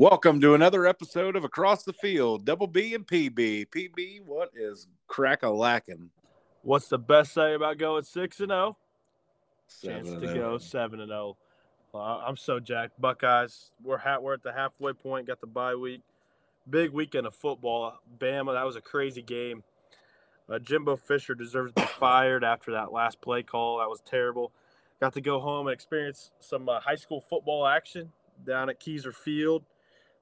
Welcome to another episode of Across the Field, Double B and PB. PB, what is crack a lacking? What's the best say about going six and zero? Chance to and go oh. seven and zero. Uh, I'm so jacked. Buckeyes, we're ha- we're at the halfway point. Got the bye week. Big weekend of football. Bama, that was a crazy game. Uh, Jimbo Fisher deserves to be fired after that last play call. That was terrible. Got to go home and experience some uh, high school football action down at Keyser Field.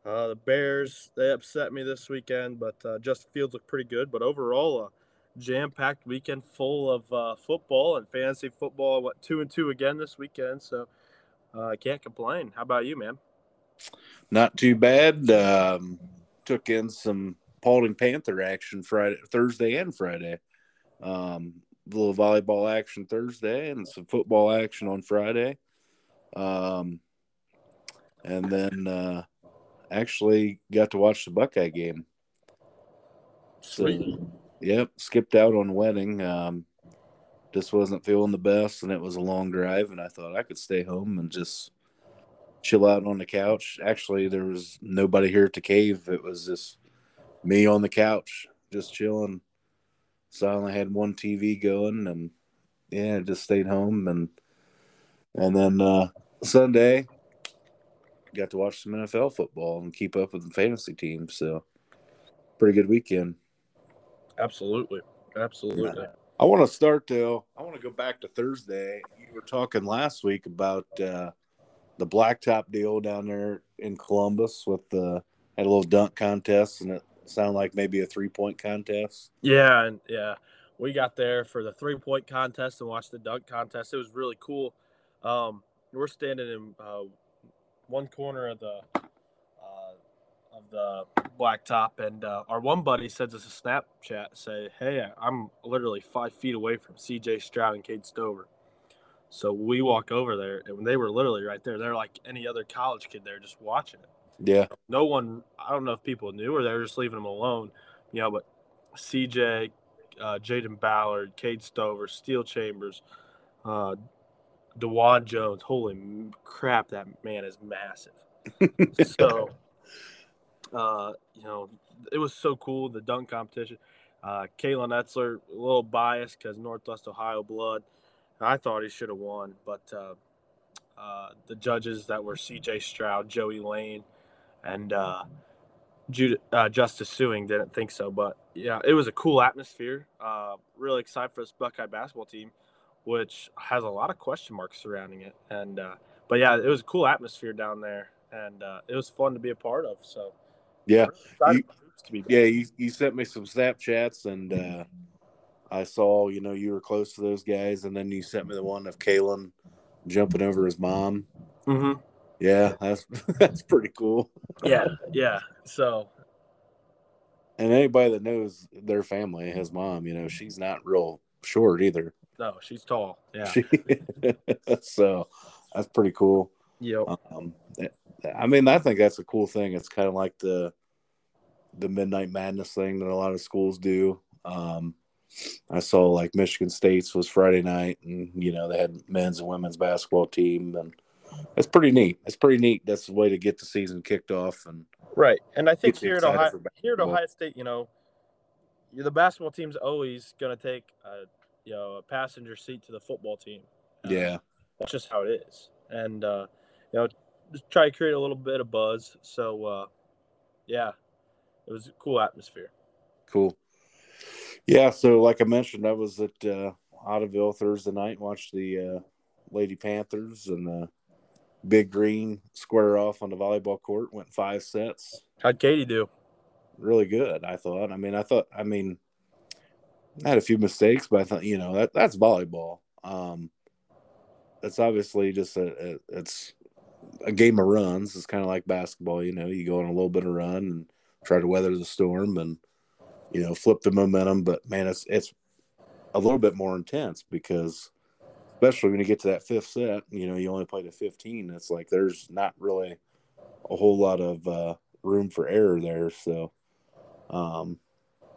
Uh, the Bears, they upset me this weekend, but uh, Justin Fields looked pretty good. But overall, a jam-packed weekend full of uh, football and fantasy football. What two and two again this weekend, so uh, I can't complain. How about you, man? Not too bad. Um, took in some Paulding Panther action Friday, Thursday, and Friday. Um, a little volleyball action Thursday and some football action on Friday. Um, and then uh, actually got to watch the Buckeye game. Sweet. Yep, skipped out on wedding. Um, just wasn't feeling the best, and it was a long drive. And I thought I could stay home and just chill out on the couch. Actually, there was nobody here at the cave. It was just me on the couch, just chilling. So I only had one TV going, and yeah, just stayed home. And and then uh, Sunday, got to watch some NFL football and keep up with the fantasy team. So pretty good weekend. Absolutely, absolutely. I want to start though. I want to go back to Thursday. You were talking last week about uh, the blacktop deal down there in Columbus with the had a little dunk contest, and it sounded like maybe a three point contest. Yeah, and yeah, we got there for the three point contest and watched the dunk contest. It was really cool. Um, we're standing in uh, one corner of the uh, of the blacktop, and uh, our one buddy sends us a Snapchat say, "Hey, I'm literally five feet away from C.J. Stroud and Cade Stover." So we walk over there, and they were literally right there. They're like any other college kid there, just watching it Yeah, no one i don't know if people knew or they were just leaving them alone you know but cj uh, jayden ballard cade stover steele chambers uh, dawand jones holy crap that man is massive so uh, you know it was so cool the dunk competition uh, Kalen Etzler, a little biased because Northwest Ohio blood. I thought he should have won, but uh, uh, the judges that were C.J. Stroud, Joey Lane, and uh, Jude, uh, Justice Sueing didn't think so. But yeah, it was a cool atmosphere. Uh, really excited for this Buckeye basketball team, which has a lot of question marks surrounding it. And uh, but yeah, it was a cool atmosphere down there, and uh, it was fun to be a part of. So yeah, excited You- to be yeah. You, you sent me some Snapchats, and uh, I saw you know you were close to those guys, and then you sent me the one of Kalen jumping over his mom. Mm-hmm. Yeah, that's that's pretty cool. Yeah, yeah. So And anybody that knows their family, his mom, you know, she's not real short either. No, she's tall. Yeah. She, so that's pretty cool. Yep. Um, I mean, I think that's a cool thing. It's kind of like the the midnight madness thing that a lot of schools do. Um, I saw like Michigan State's was Friday night, and you know they had men's and women's basketball team, and it's pretty neat. It's pretty neat. That's the way to get the season kicked off. And Right, and I think here at Ohio, here at. Ohio State, you know, the basketball team's always going to take a you know a passenger seat to the football team. Uh, yeah, that's just how it is, and uh, you know, just try to create a little bit of buzz. So, uh, yeah, it was a cool atmosphere. cool. Yeah, so like I mentioned, I was at uh, Ottoville Thursday night, watched the uh, Lady Panthers and the Big Green square off on the volleyball court. Went five sets. How'd Katie do? Really good, I thought. I mean, I thought. I mean, I had a few mistakes, but I thought you know that that's volleyball. Um, it's obviously just a, a it's a game of runs. It's kind of like basketball. You know, you go on a little bit of run and try to weather the storm and you know flip the momentum. But man, it's it's a little bit more intense because especially when you get to that fifth set, you know, you only play to 15. It's like there's not really a whole lot of uh, room for error there. So, um,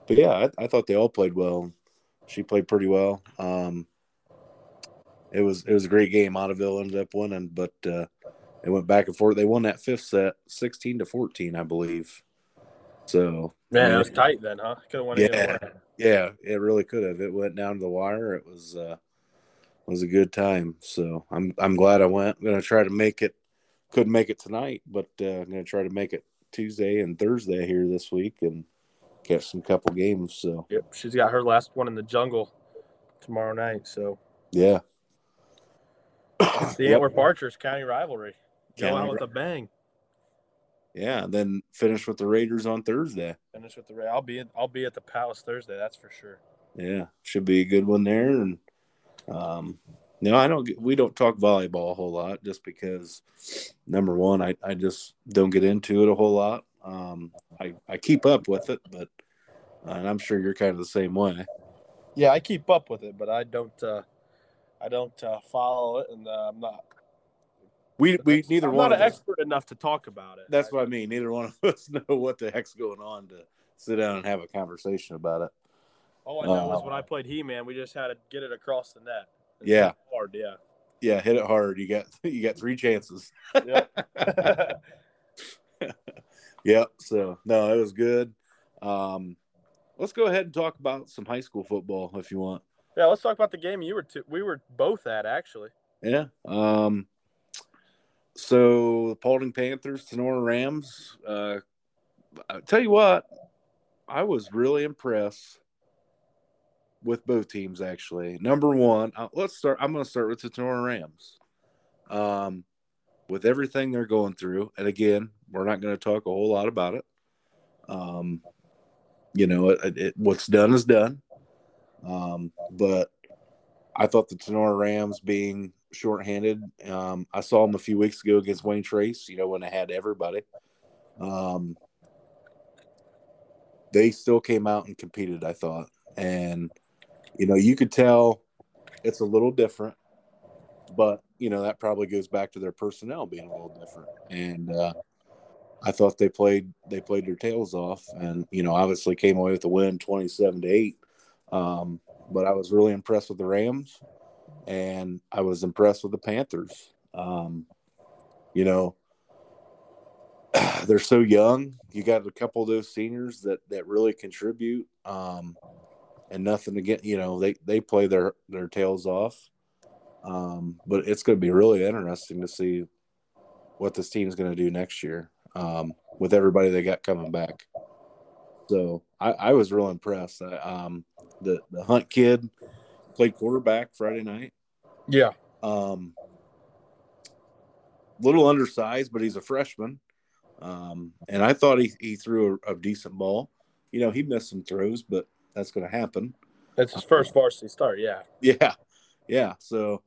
but yeah, I, I thought they all played well. She played pretty well. Um, it was it was a great game. Ottoville ended up winning, but uh, They went back and forth. They won that fifth set, sixteen to fourteen, I believe. So man, it was tight then, huh? Could have won. Yeah, yeah, it really could have. It went down to the wire. It was uh, was a good time. So I'm I'm glad I went. I'm gonna try to make it. Couldn't make it tonight, but uh, I'm gonna try to make it Tuesday and Thursday here this week and catch some couple games. So yep, she's got her last one in the jungle tomorrow night. So yeah, it's the yep. Antwerp Archers County rivalry. Go out with a bang. Yeah, then finish with the Raiders on Thursday. Finish with the Raiders. I'll be I'll be at the Palace Thursday. That's for sure. Yeah, should be a good one there. And um, no, I don't. We don't talk volleyball a whole lot just because number one, I I just don't get into it a whole lot. Um, I I keep up with it, but uh, and I'm sure you're kind of the same way. Yeah, I keep up with it, but I don't. Uh, I don't uh, follow it, and uh, I'm not we we neither I'm one. Not an expert enough to talk about it. That's what I mean. Neither one of us know what the heck's going on to sit down and have a conversation about it. All I know is when I played He Man, we just had to get it across the net. It's yeah, hard. Yeah, yeah, hit it hard. You got you got three chances. Yep. So no, it was good. Um, let's go ahead and talk about some high school football if you want. Yeah, let's talk about the game you were to, we were both at actually. Yeah. Um, so the Paulding Panthers, Tinora Rams. Uh, I tell you what, I was really impressed with both teams. Actually, number one, uh, let's start. I'm going to start with the Tinora Rams. Um, with everything they're going through, and again, we're not going to talk a whole lot about it. Um, you know, it, it, what's done is done. Um, but I thought the Tinora Rams being shorthanded. Um, I saw them a few weeks ago against Wayne Trace, you know, when they had everybody. Um, they still came out and competed, I thought. And, you know, you could tell it's a little different, but, you know, that probably goes back to their personnel being a little different. And, uh, I thought they played they played their tails off, and you know obviously came away with the win, twenty seven to eight. Um, but I was really impressed with the Rams and I was impressed with the Panthers. Um, you know, they're so young. You got a couple of those seniors that that really contribute, um, and nothing to get. You know, they they play their their tails off. Um, but it's going to be really interesting to see what this team is going to do next year um, with everybody they got coming back. So I, I was real impressed. I, um, the the Hunt kid played quarterback Friday night. Yeah. Um, little undersized, but he's a freshman. Um, and I thought he, he threw a, a, decent ball. You know, he missed some throws, but that's going to happen. That's his first varsity start. Yeah. Yeah. Yeah. So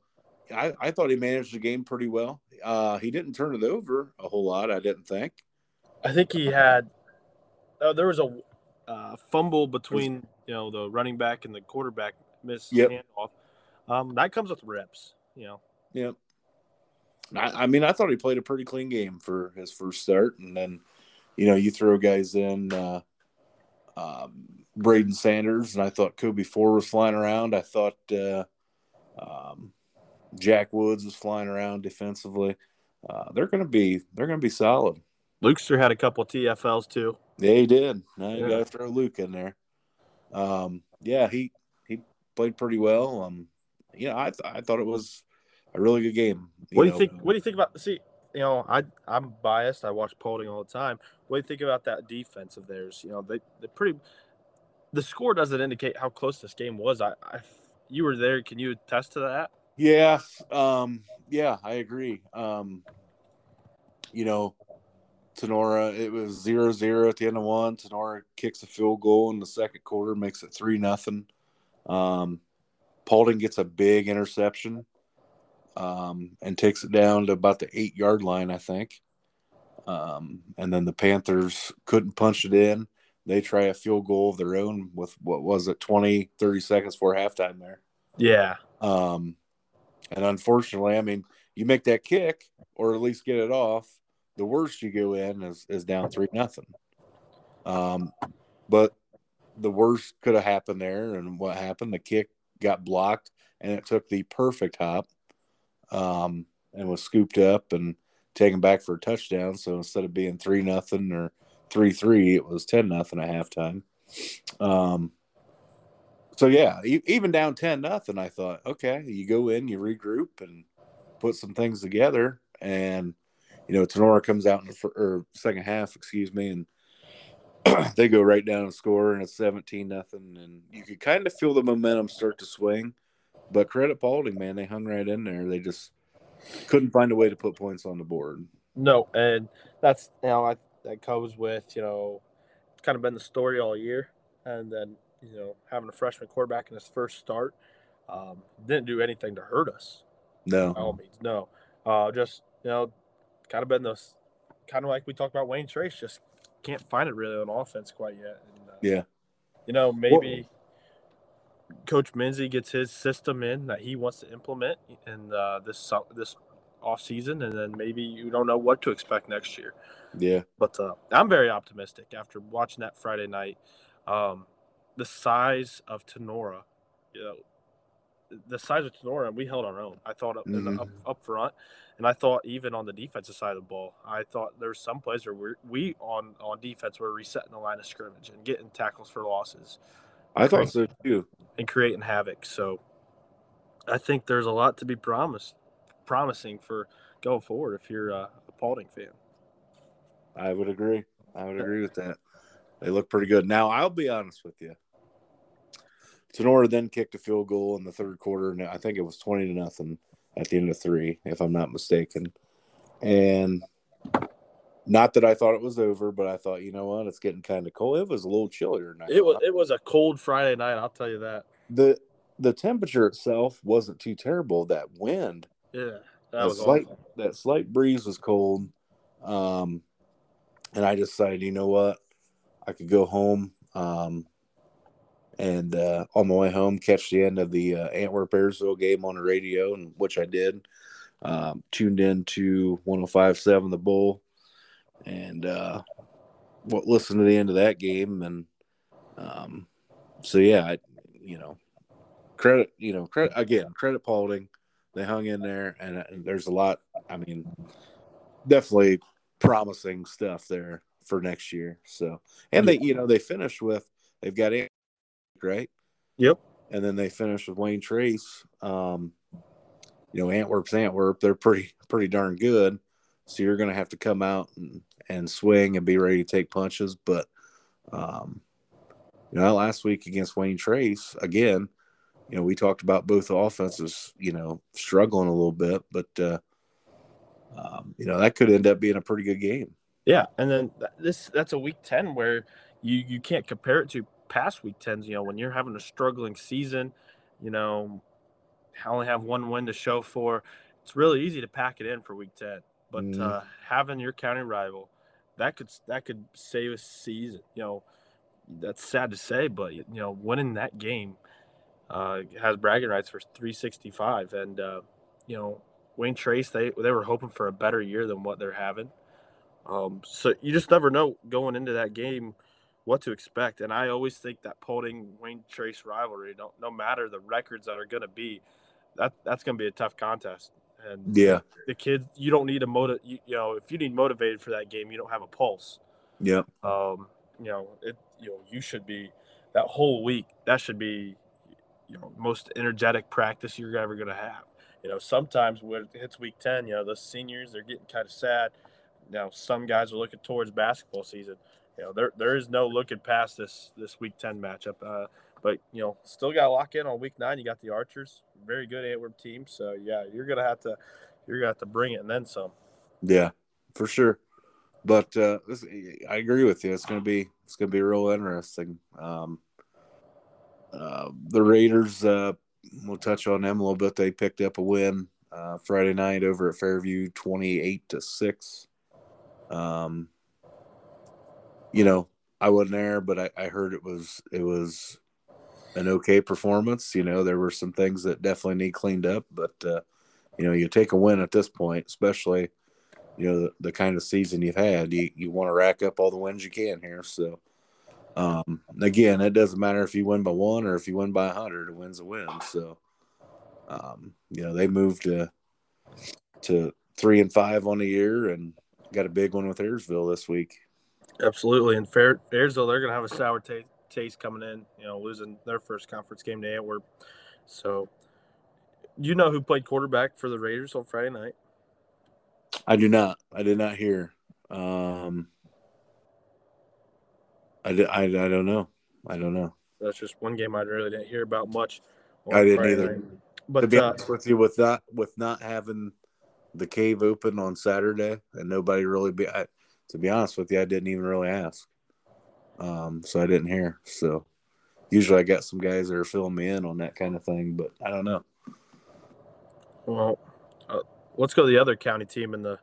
I, I thought he managed the game pretty well. Uh, he didn't turn it over a whole lot, I didn't think. I think he had, uh, there was a uh, fumble between, you know, the running back and the quarterback miss yep. handoff. Um, that comes with reps, you know. Yep. I, I, mean, I thought he played a pretty clean game for his first start, and then, you know, you throw guys in, uh, um, Braden Sanders, and I thought Kobe Four was flying around. I thought uh, um, Jack Woods was flying around defensively. Uh, they're going to be they're going to be solid. Lukester had a couple TFLs too. Yeah, he did. Now you yeah. got to throw Luke in there. Um, yeah, he he played pretty well. Um, you know, I th- I thought it was a really good game. What do you think? What do you think about? See, you know, I I'm biased. I watch Paulding all the time. What do you think about that defense of theirs? You know, they they pretty. The score doesn't indicate how close this game was. I, I you were there. Can you attest to that? Yeah. Um. Yeah, I agree. Um. You know, Tinora, it was zero zero at the end of one. Tinora kicks a field goal in the second quarter, makes it three nothing. Um, Paulding gets a big interception um, and takes it down to about the eight yard line, I think. Um, and then the Panthers couldn't punch it in. They try a field goal of their own with what was it, 20, 30 seconds for halftime there. Yeah. Um, and unfortunately, I mean, you make that kick or at least get it off. The worst you go in is, is down three nothing. Um, but the worst could have happened there. And what happened? The kick got blocked and it took the perfect hop um, and was scooped up and taken back for a touchdown. So instead of being three nothing or three three, it was ten nothing at halftime. Um, so yeah, even down ten nothing, I thought, okay, you go in, you regroup, and put some things together, and you know, Tinora comes out in the or second half, excuse me, and they go right down and score, and it's seventeen nothing, and you could kind of feel the momentum start to swing. But credit Paulding, man, they hung right in there. They just couldn't find a way to put points on the board. No, and that's you I, that goes with you know it's kind of been the story all year, and then you know having a freshman quarterback in his first start um, didn't do anything to hurt us. No, by all means, no. Uh, just you know, kind of been this kind of like we talked about Wayne Trace, just can't find it really on offense quite yet. And, uh, yeah, you know maybe. Well, Coach Minzy gets his system in that he wants to implement in uh, this this off season, and then maybe you don't know what to expect next year. Yeah, but uh, I'm very optimistic after watching that Friday night. Um, the size of Tinora, you know, the size of Tinora, and we held our own. I thought up, mm-hmm. up, up front, and I thought even on the defensive side of the ball, I thought there were some plays where we we on on defense were resetting the line of scrimmage and getting tackles for losses. I thought so too and creating havoc. So I think there's a lot to be promised, promising for going forward if you're a, a Paulding fan. I would agree. I would agree with that. They look pretty good. Now, I'll be honest with you. Tinora then kicked a field goal in the third quarter, and I think it was 20 to nothing at the end of three, if I'm not mistaken. And not that I thought it was over, but I thought, you know what, it's getting kind of cold. It was a little chillier tonight. It was it was a cold Friday night, I'll tell you that. The the temperature itself wasn't too terrible. That wind, yeah, that was slight awful. that slight breeze was cold. Um, and I decided, you know what, I could go home. Um, and uh, on my way home, catch the end of the uh, Antwerp Ayersville game on the radio, and which I did. Um, tuned in to 105.7 The Bull and uh, what listen to the end of that game, and um, so yeah, I, you know, credit, you know, credit again, credit Paulding, they hung in there, and, and there's a lot. I mean, definitely promising stuff there for next year. So, and they, you know, they finished with they've got right. Yep. And then they finished with Wayne Trace. Um, you know, Antwerp's Antwerp. They're pretty pretty darn good. So you're going to have to come out and, and swing and be ready to take punches. But, um, you know, last week against Wayne Trace, again, you know, we talked about both offenses, you know, struggling a little bit, but, uh, um, you know, that could end up being a pretty good game. Yeah. And then this, that's a week 10 where you, you can't compare it to past week 10s, you know, when you're having a struggling season, you know, I only have one win to show for, it's really easy to pack it in for week 10. But mm. uh, having your county rival, that could that could save a season. You know, that's sad to say, but you know, winning that game uh, has bragging rights for 365. And uh, you know, Wayne Trace, they they were hoping for a better year than what they're having. Um, so you just never know going into that game what to expect. And I always think that Paulding Wayne Trace rivalry, no, no matter the records that are going to be, that that's going to be a tough contest. And yeah, the kids, you don't need a motive. You, you, know, if you need motivated for that game, you don't have a pulse. Yeah. Um, you know, it. You know, you should be that whole week. That should be, you know, most energetic practice you're ever going to have. You know, sometimes when it hits week ten, you know, the seniors they're getting kind of sad. Now, some guys are looking towards basketball season. You know, there there is no looking past this this week ten matchup. Uh, but you know, still got to lock in on week nine. You got the Archers, very good Antwerp team. So yeah, you're gonna have to you're gonna have to bring it and then some. Yeah, for sure. But uh, this, I agree with you. It's gonna be it's gonna be real interesting. Um, uh, the Raiders, uh, we'll touch on them a little bit. They picked up a win uh, Friday night over at Fairview, twenty-eight to six. Um, you know, I wasn't there, but I, I heard it was it was an okay performance. You know, there were some things that definitely need cleaned up, but uh, you know, you take a win at this point, especially you know the, the kind of season you've had. You you want to rack up all the wins you can here. So um, again, it doesn't matter if you win by one or if you win by a hundred. A win's a win. So um, you know, they moved to to three and five on the year, and got a big one with Ayersville this week. Absolutely, and Fair, Ayersville they're going to have a sour taste, taste coming in. You know, losing their first conference game to Antwerp. So, you know who played quarterback for the Raiders on Friday night? I do not. I did not hear. Um, I, did, I, I don't know. I don't know. That's just one game I really didn't hear about much. I didn't Friday either. Night. But to be uh, honest with you, with that, with not having the cave open on Saturday and nobody really be, I, to be honest with you, I didn't even really ask. Um, so I didn't hear. So usually I got some guys that are filling me in on that kind of thing, but I don't know. Well, uh, let's go to the other county team in the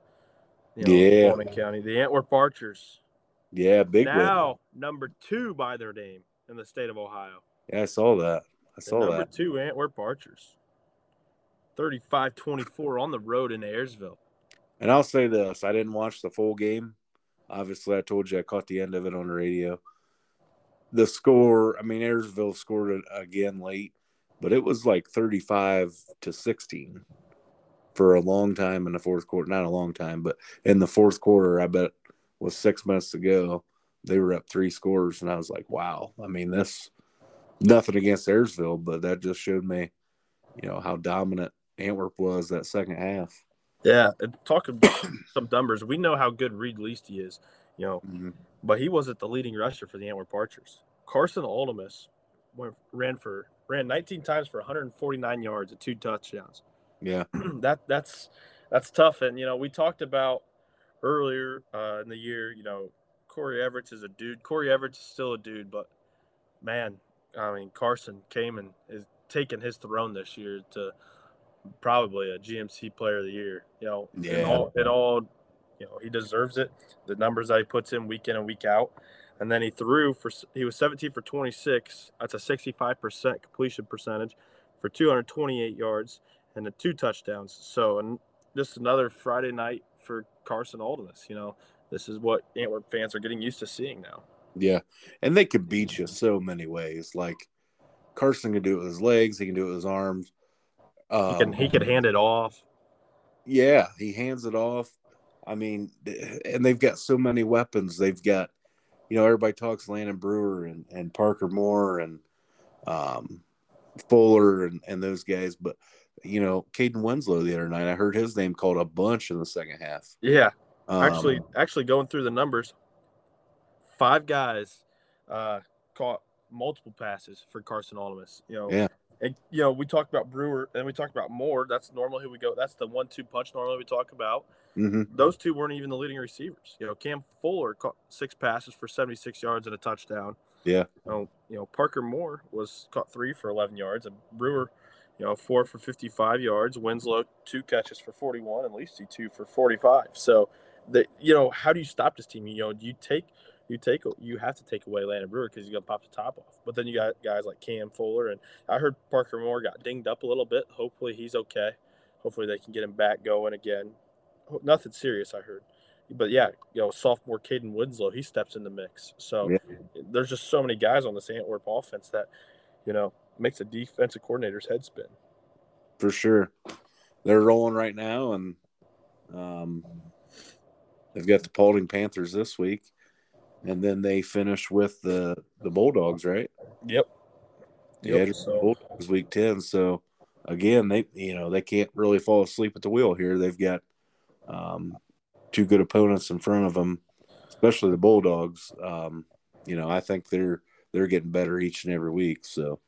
you know, yeah Mormon County, the Antwerp Archers. Yeah, big now win. number two by their name in the state of Ohio. Yeah, I saw that. I saw number that. Number two, Antwerp Archers. 35-24 on the road in Ayersville. And I'll say this: I didn't watch the full game. Obviously, I told you I caught the end of it on the radio. The score, I mean, Ayersville scored it again late, but it was like 35 to 16 for a long time in the fourth quarter. Not a long time, but in the fourth quarter, I bet was six minutes to go, they were up three scores, and I was like, wow. I mean, this nothing against Ayersville, but that just showed me, you know, how dominant Antwerp was that second half. Yeah, and talking some numbers, we know how good Reed Leasty is, you know, mm-hmm. but he wasn't the leading rusher for the Antwerp Archers. Carson Aldemus went, ran for ran 19 times for 149 yards and two touchdowns. Yeah, that that's that's tough. And you know, we talked about earlier uh, in the year. You know, Corey Everett is a dude. Corey Everett is still a dude, but man, I mean, Carson came and is taking his throne this year to probably a GMC Player of the Year. You know, yeah. it all, it all, you know, he deserves it. The numbers that he puts in week in and week out, and then he threw for he was 17 for 26. That's a 65% completion percentage for 228 yards and the two touchdowns. So, and just another Friday night for Carson Aldemus. You know, this is what Antwerp fans are getting used to seeing now. Yeah, and they could beat you so many ways. Like Carson can do it with his legs, he can do it with his arms. Um, he can he could hand it off. Yeah, he hands it off. I mean, and they've got so many weapons. They've got, you know, everybody talks Landon Brewer and, and Parker Moore and um, Fuller and, and those guys, but you know, Caden Winslow the other night, I heard his name called a bunch in the second half. Yeah, um, actually, actually going through the numbers, five guys uh, caught multiple passes for Carson Aldemus. You know, yeah. And you know, we talked about Brewer and we talked about Moore. That's normally who we go. That's the one-two punch normally we talk about. Mm-hmm. Those two weren't even the leading receivers. You know, Cam Fuller caught six passes for 76 yards and a touchdown. Yeah. You know, you know Parker Moore was caught three for 11 yards, and Brewer, you know, four for 55 yards. Winslow two catches for 41, and Leasty two for 45. So, the you know, how do you stop this team? You know, do you take you take you have to take away Landon Brewer because he's gonna pop the top off. But then you got guys like Cam Fuller and I heard Parker Moore got dinged up a little bit. Hopefully he's okay. Hopefully they can get him back going again. Nothing serious, I heard. But yeah, you know, sophomore Caden Winslow, he steps in the mix. So yeah. there's just so many guys on this Antwerp offense that, you know, makes a defensive coordinator's head spin. For sure. They're rolling right now and um, they've got the Paulding Panthers this week and then they finish with the the Bulldogs, right? Yep. Yep. Yeah, so. Bulldogs week ten. So again, they you know they can't really fall asleep at the wheel here. They've got um, two good opponents in front of them, especially the Bulldogs. Um, you know, I think they're they're getting better each and every week. So.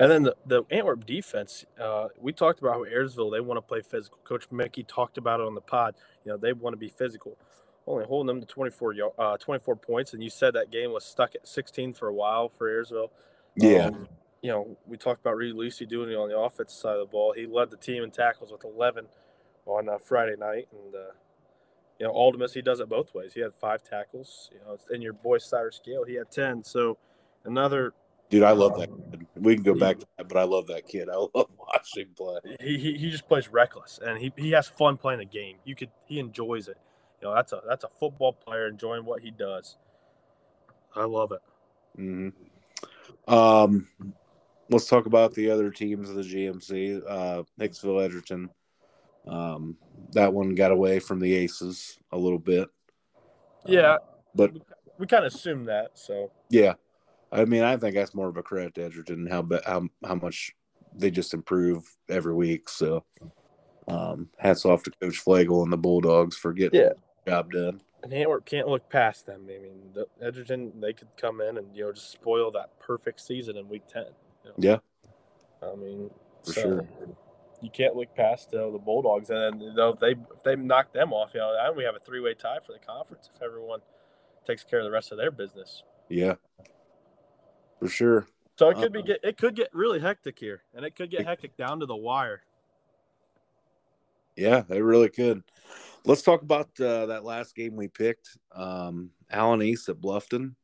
And then the, the Antwerp defense, uh, we talked about how Ayersville, they want to play physical. Coach Mickey talked about it on the pod. You know, they want to be physical only holding them to 24, uh, 24 points. And you said that game was stuck at 16 for a while for Ayersville. Yeah. Um, you know, we talked about Reed Lucy doing it on the offensive side of the ball. He led the team in tackles with 11 on uh, Friday night. And, uh, you know, Aldemus, he does it both ways. He had five tackles. You know, in your boy Cyrus Gale, he had 10. So another. Dude, I love that kid. We can go back to that, but I love that kid. I love watching play. He, he, he just plays reckless and he, he has fun playing the game. You could he enjoys it. You know, that's a that's a football player enjoying what he does. I love it. Mm-hmm. Um, let's talk about the other teams of the GMC. Uh, Hicksville Edgerton Um, that one got away from the Aces a little bit. Yeah, Uh, but we kind of assumed that. So yeah, I mean, I think that's more of a credit to Edgerton and how how how much they just improve every week. So, um, hats off to Coach Flagel and the Bulldogs for getting Yeah. the job done. and Antwerp can't look past them. I mean, the Edgerton they could come in and you know just spoil that perfect season in week ten. you know. Yeah, I mean, For so sure. You can't look past uh, the Bulldogs, and you know if they if they knock them off, you know, then we have a three way tie for the conference if everyone takes care of the rest of their business. yeah, for sure. So it could be Uh-uh. get it could get really hectic here, and it could get hectic down to the wire. Yeah, they really could. Let's talk about uh, that last game we picked. Um, Allen East at Bluffton.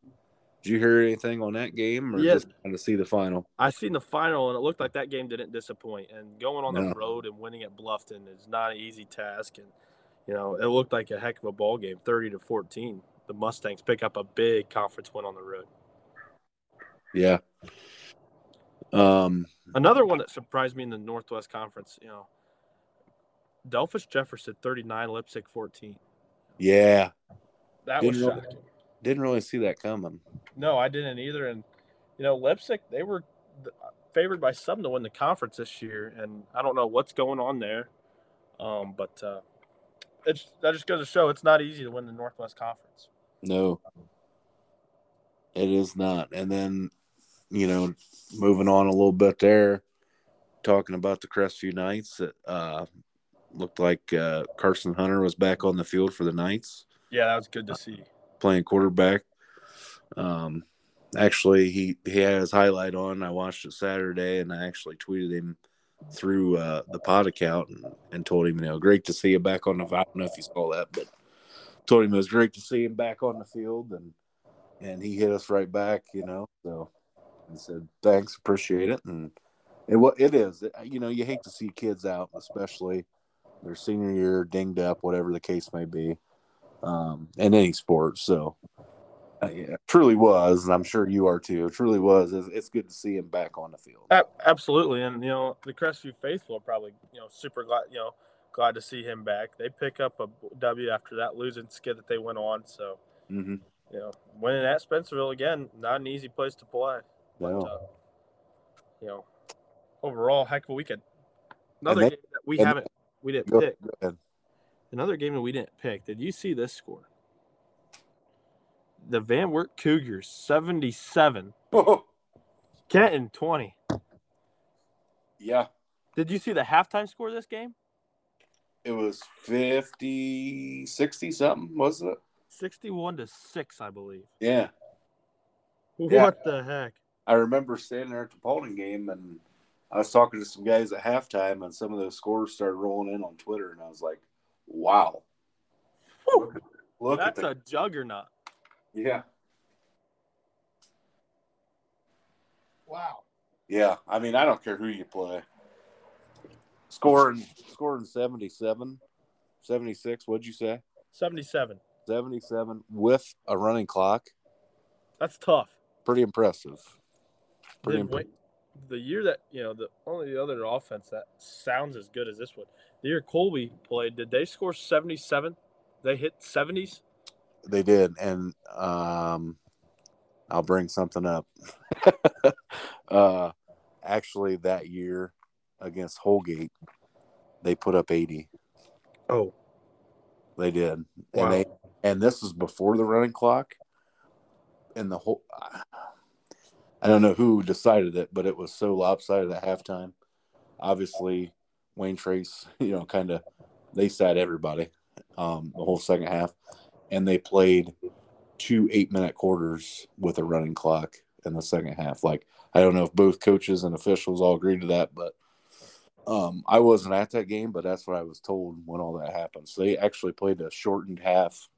Did you hear anything on that game, or Yeah. just kind of see the final? I seen the final, and it looked like that game didn't disappoint. And going on No. the road and winning at Bluffton is not an easy task. And you know, it looked like a heck of a ball game, thirty to fourteen. The Mustangs pick up a big conference win on the road. Yeah. Um. Another one that surprised me in the Northwest Conference, you know, Delphos Jefferson thirty nine, Leipsic fourteen. Yeah. That was Didn't really- shocking. Didn't really see that coming. No, I didn't either. And you know, Leipsic they were favored by some to win the conference this year, and I don't know what's going on there. Um, but uh, it's that just goes to show it's not easy to win the Northwest Conference. No. It is not. And then, you know, moving on a little bit there, talking about the Crestview Knights, it uh, looked like uh, Carson Hunter was back on the field for the Knights. Yeah, that was good to see. playing quarterback. Um, actually, he he had his highlight on. I watched it Saturday, and I actually tweeted him through uh, the pod account and, and told him, you know, great to see you back on the. I don't know if you saw that, but told him it was great to see him back on the field, and and he hit us right back, you know. So I said, thanks, appreciate it, and it what it is, you know, you hate to see kids out, especially their senior year, dinged up, whatever the case may be um, in any sport. So, uh, yeah, truly was, and I'm sure you are too. It truly was. It's, it's good to see him back on the field. A- absolutely, and you know the Crestview faithful are probably you know super glad you know glad to see him back. They pick up a W after that losing skid that they went on. So Mm-hmm. you know winning at Spencerville again, not an easy place to play. But No. uh, you know, overall, heck of a weekend. Another then- game that we haven't we didn't Go, pick. go ahead. Another game that we didn't pick. Did you see this score? The Van Wert Cougars seventy-seven, Kenton twenty. yeah, Did you see the halftime score of this game? it was 50, 60 something, wasn't it? Sixty-one to six, I believe. Yeah. What Yeah. the heck? I remember standing there at the Paulding game, and I was talking to some guys at halftime, and some of those scores started rolling in on Twitter, and I was like, wow. Whew, Look that's at a juggernaut. yeah. Wow. Yeah, I mean, I don't care who you play. Scoring, scoring 77, 76, what'd you say? Seventy-seven. 77 with a running clock. That's tough. Pretty impressive. Pretty impressive. Wayne- the year that you know the only other offense that sounds as good as this one. The year Colby played, did they score seventy-seven? They hit seventies. They did. And um, I'll bring something up. uh, actually, that year against Holgate, they put up 80. Oh, They did. Wow. And they and this was before the running clock. And the whole I don't know who decided it, but it was so lopsided at halftime. Obviously, Wayne Trace, you know, kind of they sat everybody um, the whole second half, and they played two eight minute quarters with a running clock in the second half. Like I don't know if both coaches and officials all agreed to that, but um, I wasn't at that game, but that's what I was told when all that happened. So they actually played a shortened half,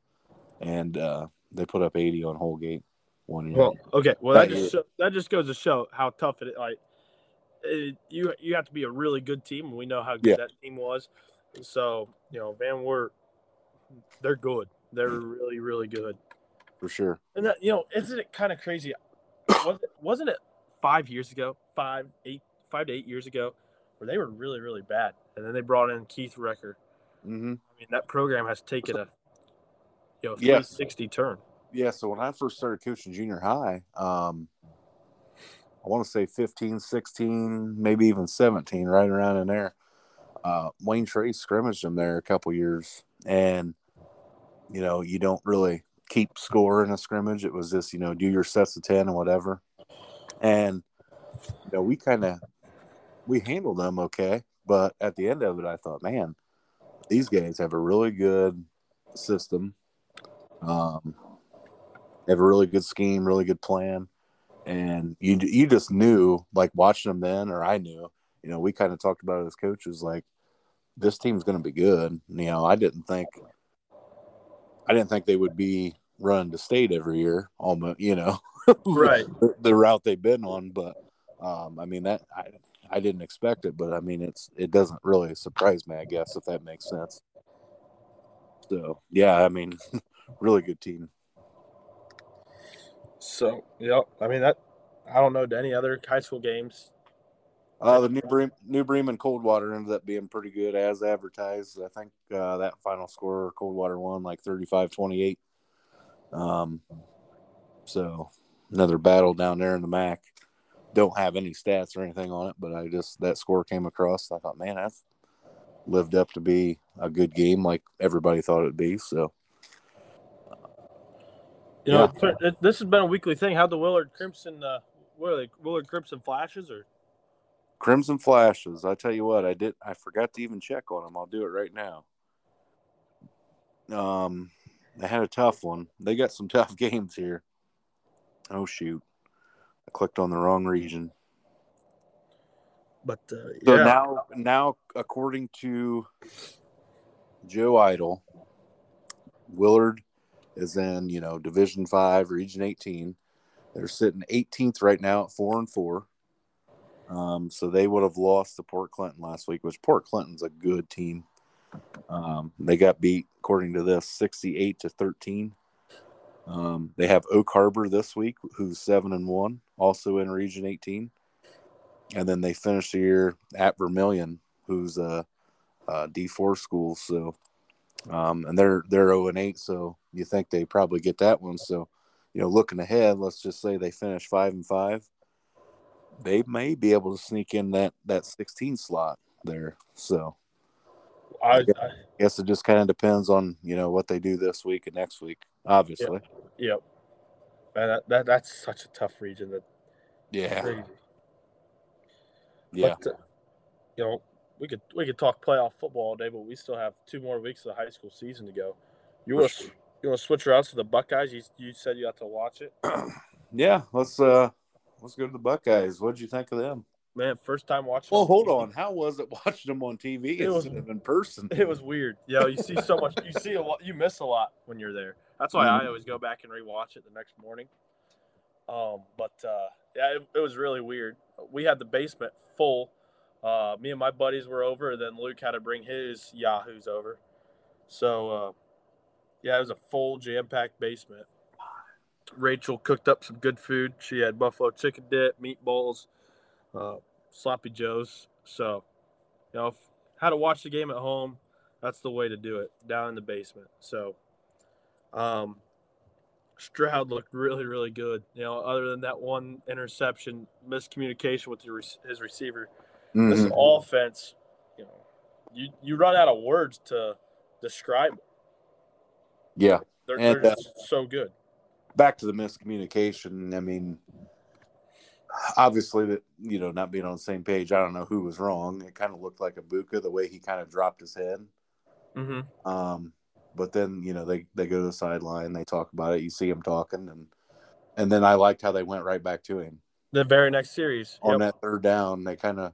and uh, they put up 80 on Holgate one year. well, okay. Well, that That just show, that just goes to show how tough it is. Like, it, you you have to be a really good team, and we know how good Yeah. that team was. So you know, Van Wert, they're good. They're really really good. for sure. And that you know, isn't it kind of crazy? Was it, wasn't it five years ago, five, eight, five to eight years ago, where they were really really bad, and then they brought in Keith Recker. Mm-hmm. I mean, that program has taken a you know Yes. 360 turn. Yeah, so when I first started coaching junior high, um, I want to say 15, 16, maybe even 17, right around in there. Uh, Wayne Trace scrimmaged them there a couple years. And, you know, you don't really keep score in a scrimmage. It was just, you know, do your sets of 10 and whatever. And, you know, we kind of, we handled them okay. But at the end of it, I thought, man, these guys have a really good system. Um, they have a really good scheme, really good plan, and you you just knew, like watching them then, or I knew, you know, we kind of talked about it as coaches, like this team's going to be good. You know, I didn't think, I didn't think they would be run to state every year, almost, you know, Right. the, the route they've been on, but um, I mean that I I didn't expect it, but I mean it's it doesn't really surprise me, I guess, if that makes sense. So yeah, I mean, really good team. So, yep. I mean that. I don't know any other high school games. Uh, the New Bremen, New Bremen and Coldwater ended up being pretty good as advertised. I think uh, that final score Coldwater won like 35-28. Um, so another battle down there in the MAC. Don't have any stats or anything on it, but I just that score came across. I thought, man, that's lived up to be a good game, like everybody thought it'd be. So You know, it- this has been a weekly thing. How the Willard Crimson, uh, what are they? Willard Crimson flashes or? Crimson Flashes. I tell you what, I did. I forgot to even check on them. I'll do it right now. Um, they had a tough one. They got some tough games here. Oh shoot, I clicked on the wrong region. But uh, So yeah, now, now according to Joe Eitel, Willard is in you know Division Five, Region 18. They're sitting 18th right now at four and four. Um, so they would have lost to Port Clinton last week, which Port Clinton's a good team. Um, they got beat according to this 68 to 13. Um, they have Oak Harbor this week, who's seven and one, also in Region 18 and then they finish the year at Vermilion, who's a, a D four school. So, um, and they're they're zero and eight. So you think they probably get that one. So, you know, looking ahead, let's just say they finish five and five. They may be able to sneak in that that sixteen slot there. So, I, I, I guess it just kind of depends on you know what they do this week and next week. Obviously, yep. Man, that, that that's such a tough region. That yeah, crazy. yeah. But, uh, you know, we could we could talk playoff football all day, but we still have two more weeks of the high school season to go. You want to you want to switch around to the Buckeyes? You, you said you have to watch it. yeah, let's uh let's go to the Buckeyes. What did you think of them? Man, first time watching. Well, hold on. How was it watching them on TV It was- instead of in person? It was weird. Yo, you see so much. You see a lot. You miss a lot when you're there. That's why I Mhm. always go back and rewatch it the next morning. Um, but uh, yeah, it, it was really weird. We had the basement full. Uh, me and my buddies were over, and then Luke had to bring his Yahoos over. So uh, yeah, it was a full jam-packed basement. Rachel cooked up some good food. She had buffalo chicken dip, meatballs, uh, sloppy joes. So, you know, how to watch the game at home, that's the way to do it down in the basement. So, um, Stroud looked really, really good. You know, other than that one interception, miscommunication with his receiver. This Mhm. offense, you know, you you run out of words to describe. It. Yeah. They're, And, they're uh, so good. Back to the miscommunication. I mean, obviously that you know not being on the same page. I don't know who was wrong. It kind of looked like a Egbuka the way he kind of dropped his head. Mm-hmm. Um, but then you know they they go to the sideline, they talk about it. You see him talking, and and then I liked how they went right back to him The very next series. on Yep. that third down. They kind of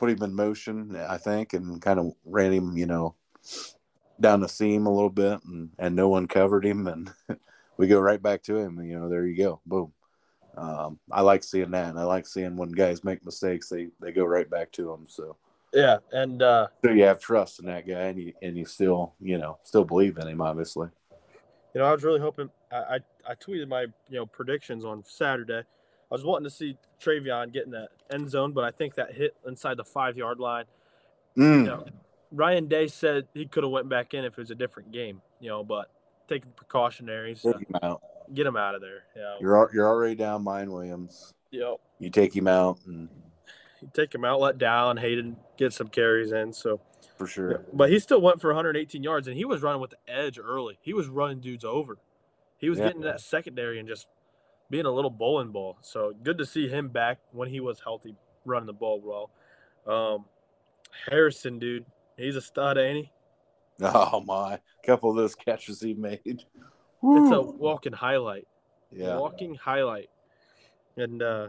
put him in motion, I think, and kind of ran him, you know, down the seam a little bit, and and no one covered him, and we go right back to him. And, you know, there you go, boom. Um, I like seeing that. And I like seeing when guys make mistakes, they they go right back to them. So. Yeah, and uh, So you have trust in that guy, and you and you still, you know, still believe in him, obviously. you know, I was really hoping. I, I I tweeted my you know predictions on Saturday. I was wanting to see TreVeyon get in the end zone, but I think that hit inside the five yard line. Mm. You know, Ryan Day said he could have went back in if it was a different game, you know, but taking precautionaries, Take him out. get him out of there. You know, You're you're already down Miyan Williams. you know, You take him out, and you take him out, let down, Hayden get some carries in. So, for sure. but he still went for 118 yards, and he was running with the edge early. He was running dudes over. He was Yeah. getting that secondary and just being a little bowling ball. So good to see him back when he was healthy, running the ball well. Um, Harrison, dude, he's a stud, ain't he? Oh my! A couple of those catches he made. It's a walking highlight. yeah. walking highlight. And uh,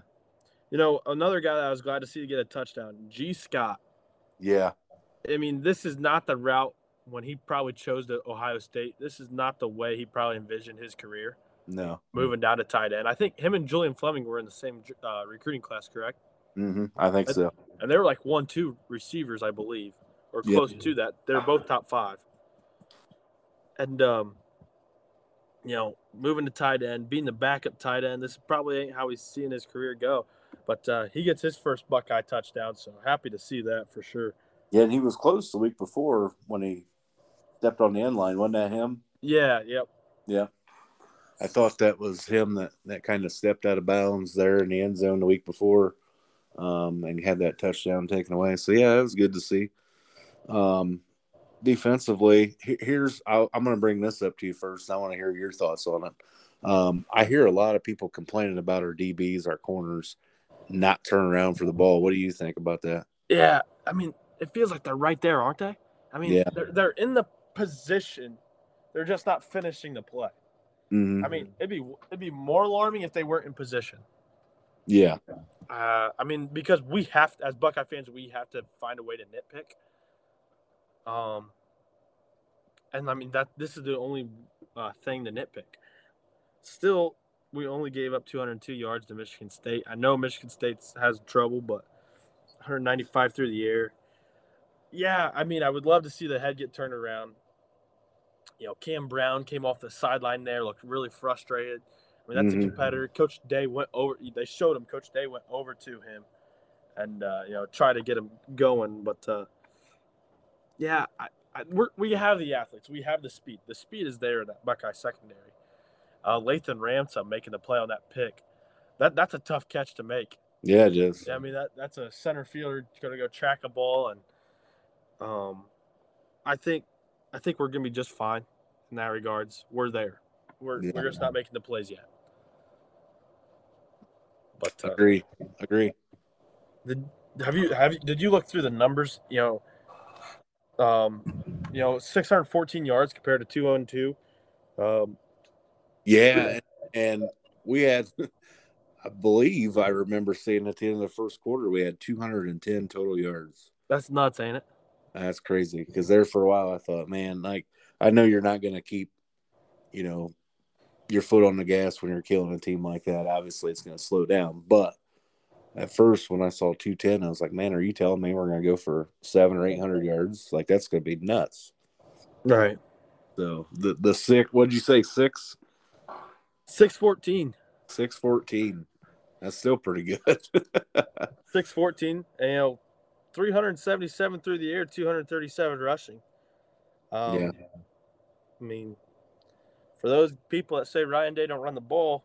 you know, another guy that I was glad to see to get a touchdown, Gee Scott. Yeah. I mean, this is not the route when he probably chose the Ohio State. This is not the way he probably envisioned his career No. moving down to tight end. I think him and Julian Fleming were in the same uh, recruiting class, correct? hmm I think so. And they were like one, two receivers, I believe, or Yeah. close to that. They're both top five. And um, you know, moving to tight end, being the backup tight end, this probably ain't how he's seeing his career go. But uh, he gets his first Buckeye touchdown, so happy to see that for sure. Yeah, and he was close the week before when he stepped on the end line. Wasn't that him? Yeah, yep. Yeah. I thought that was him that, that kind of stepped out of bounds there in the end zone the week before um, and had that touchdown taken away. So, yeah, it was good to see. Um, defensively, here's I'll, I'm going to bring this up to you first. I want to hear your thoughts on it. Um, I hear a lot of people complaining about our DBs, our corners, not turning around for the ball. What do you think about that? Yeah, I mean, it feels like they're right there, aren't they? I mean, Yeah. they're, they're in the position. They're just not finishing the play. Mhm. I mean, it'd be it'd be more alarming if they weren't in position. yeah, Uh, I mean, because we have, as Buckeye fans, we have to find a way to nitpick. Um, and I mean that this is the only uh, thing to nitpick. Still, we only gave up 202 yards to Michigan State. I know Michigan State has trouble, but 195 through the air. Yeah, I mean, I would love to see the head get turned around. You know, Cam Brown came off the sideline there, looked really frustrated. I mean, that's Mhm. a competitor. Coach Day went over. They showed him. Coach Day went over to him, and uh, you know, try to get him going. But uh, yeah, I, I, we're, we have the athletes. We have the speed. The speed is there in that Buckeye secondary. Uh, Lathan Ransom making the play on that pick. That that's a tough catch to make. yeah, it is. Yeah, I mean that that's a center fielder going to go track a ball, and um, I think I think we're going to be just fine in that regards. We're there. We're Yeah. we're just not making the plays yet. But uh, Agree, agree. did, have you have you, did you look through the numbers? You know, um, you know, 614 yards compared to 202. Um, Yeah, and, and we had, I believe, I remember seeing at the end of the first quarter, we had 210 total yards. that's nuts, ain't it? That's crazy because there for a while I thought, man, like I know you're not going to keep, you know, your foot on the gas when you're killing a team like that. Obviously, it's going to slow down. But at first, when I saw 210, I was like, man, are you telling me we're going to go for seven or 800 yards? Like that's going to be nuts. Right. So the the sick, what'd you say, six? 614. Six fourteen. That's still pretty good. 614. And, you know, 377 through the air, 237 rushing. Um, Yeah. I mean, for those people that say Ryan Day don't run the ball,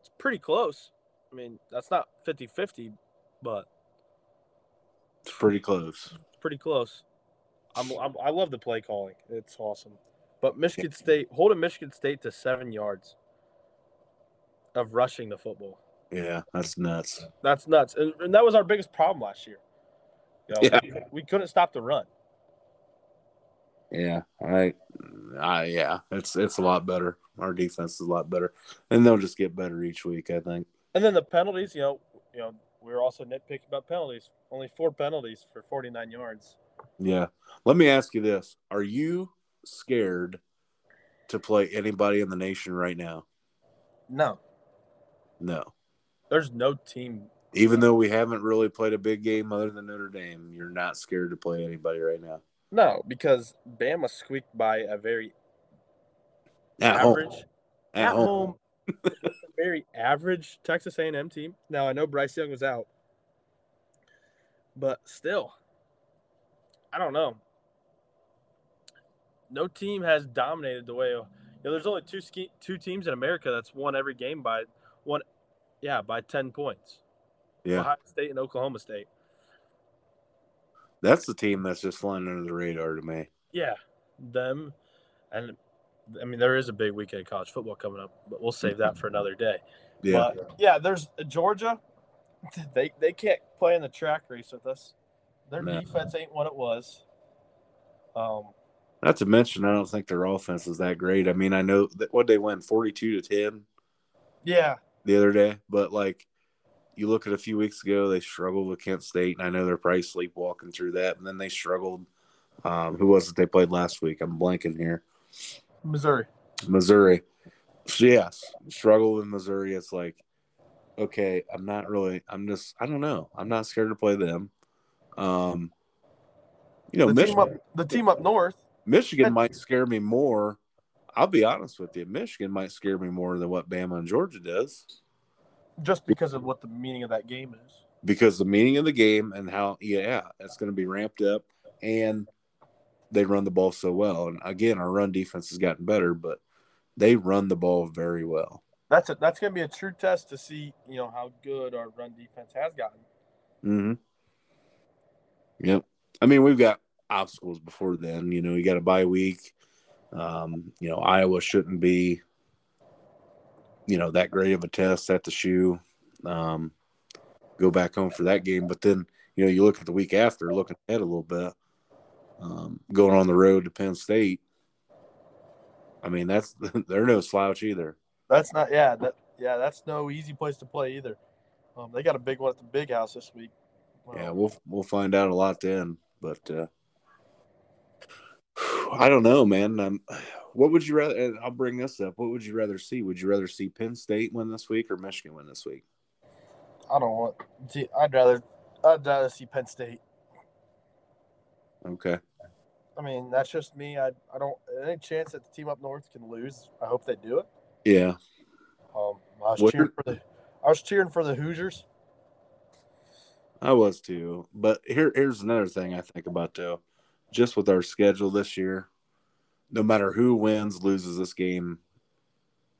it's pretty close. I mean, that's not 50 50, but it's pretty close. it's pretty close. I'm, I'm, I love the play calling. It's awesome. But Michigan State, holding Michigan State to seven yards of rushing the football. Yeah, that's nuts. That's nuts. And, and that was our biggest problem last year. You know, Yeah. we, we couldn't stop the run. Yeah, I, I, yeah, it's it's a lot better. Our defense is a lot better, and they'll just get better each week. I think. And then the penalties, you know, you know, we were also nitpicking about penalties. Only four penalties for 49 yards. Yeah. Let me ask you this: Are you scared to play anybody in the nation right now? No, No. there's no team. Even though we haven't really played a big game other than Notre Dame, you're not scared to play anybody right now. No, because Bama squeaked by a very At home. average At, home. very average Texas A&M team. Now I know Bryce Young was out, but still, I don't know. No team has dominated the way. You know, there's only two ski, two teams in America that's won every game by one, yeah, by ten points. Yeah, Ohio State and Oklahoma State. That's the team that's just flying under the radar to me. Yeah, them, and I mean there is a big weekend of college football coming up, but we'll save that for another day. Yeah, But, yeah, there's Georgia. They they can't play in the track race with us. Their No. defense ain't what it was. Um, not to mention, I don't think their offense is that great. I mean, I know that what they win forty-two to ten yeah, the other day, but like you look at a few weeks ago, they struggled with Kent State, and I know they're probably sleepwalking through that. And then they struggled. Um, who was it they played last week? I'm blanking here. Missouri. Missouri. So yes, struggle with Missouri. It's like, okay, I'm not really. I'm just. I don't know. I'm not scared to play them. Um, you know, the team Michigan, up the team up north. Michigan might scare me more. I'll be honest with you. Michigan might scare me more than what Bama and Georgia does Just because of what the meaning of that game is. because the meaning of the game and how yeah, it's going to be ramped up and they run the ball so well. And again, our run defense has gotten better, but they run the ball very well. That's a, that's going to be a true test to see you know how good our run defense has gotten. Mm-hmm. Yep. I mean, we've got obstacles before then. You know, you got a bye week. Um, you know, Iowa shouldn't be, you know, that great of a test at the shoe. Um, go back home for that game. But then, you know, you look at the week after, looking ahead a little bit, um, going on the road to Penn State. I mean, that's they're no slouch either. That's not yeah that yeah that's no easy place to play either. Um, they got a big one at the big house this week. Yeah, we'll we'll find out a lot then. But uh, I don't know, man. Um, what would you rather? and I'll bring this up. What would you rather see? Would you rather see Penn State win this week or Michigan win this week? I don't want. See, I'd rather I'd rather see Penn State. Okay. I mean, that's just me. I I don't any chance that the team up north can lose. I hope they do it. Yeah. Um, I was What- cheering for the I was cheering for the Hoosiers. I was too. But here here's another thing I think about though. Just with our schedule this year, no matter who wins, loses this game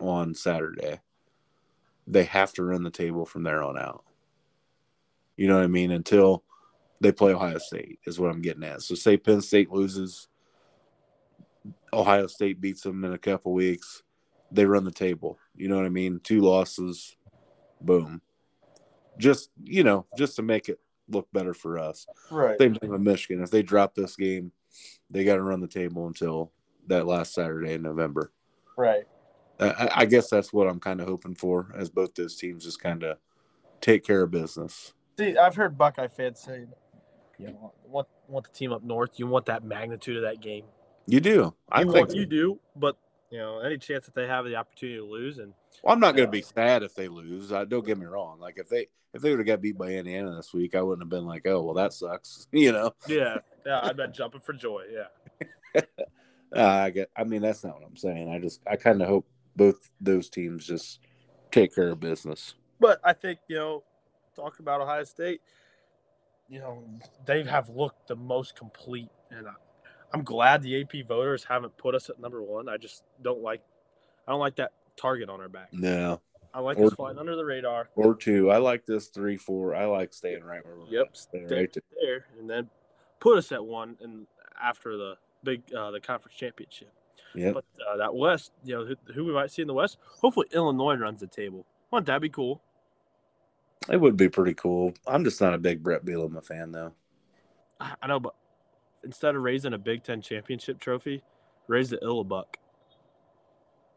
on Saturday, they have to run the table from there on out. You know what I mean? Until they play Ohio State is what I'm getting at. So say Penn State loses, Ohio State beats them in a couple weeks, they run the table. You know what I mean? Two losses, boom. Just you know, just to make it look better for us. Right. Same thing with Michigan. If they drop this game, they got to run the table until that last Saturday in November. Right. I, I guess that's what I'm kind of hoping for, as both those teams just kind of take care of business. See, I've heard Buckeye fans say, you know, want want the team up north. You want that magnitude of that game. You do. I you think want, you do, but you know, any chance that they have the opportunity to lose, and Well, I'm not going to be sad if they lose. I, don't get me wrong. Like if they if they would have got beat by Indiana this week, I wouldn't have been like, oh well, that sucks. You know. yeah, yeah, I've been jumping for joy. Yeah. Uh, I get. I mean, that's not what I'm saying. I just I kind of hope both those teams just take care of business. But I think you know, talking about Ohio State, you know, they have looked the most complete, and I, I'm glad the AP voters haven't put us at number one. I just don't like, I don't like that target on our back. No, I like Or- us flying under the radar. or two. I like this three, four. I like staying right where we're Yep, at. Stay right there. there, and then put us at one, and after the big uh, the conference championship. Yep. But uh, that West, you know, who, who we might see in the West. Hopefully, Illinois runs the table. Wouldn't that be cool? It would be pretty cool. I'm just not a big Brett Bielema fan though. I I know, but instead of raising a Big Ten championship trophy, raise the Illibuck.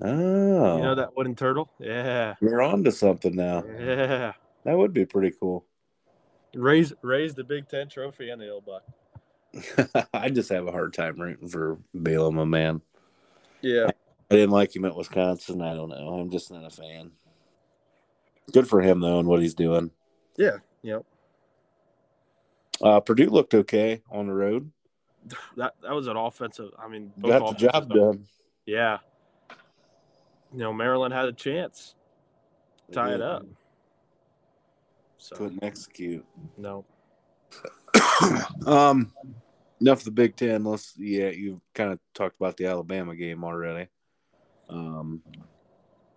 Oh, You know that wooden turtle? Yeah, we're on to something now. yeah. That would be pretty cool. Raise raise the Big Ten trophy and the Illibuck. I just have a hard time rooting for Bielema, man. Yeah, I didn't like him at Wisconsin. I don't know. I'm just not a fan. Good for him though, and what he's doing. yeah. Yep. Uh, Purdue looked okay on the road. That that was an offensive. I mean, both Got the job done. Yeah. You know, Maryland had a chance. tie it up. So Couldn't execute. no, um, enough of the Big Ten. Let's yeah, you kind of talked about the Alabama game already. Um,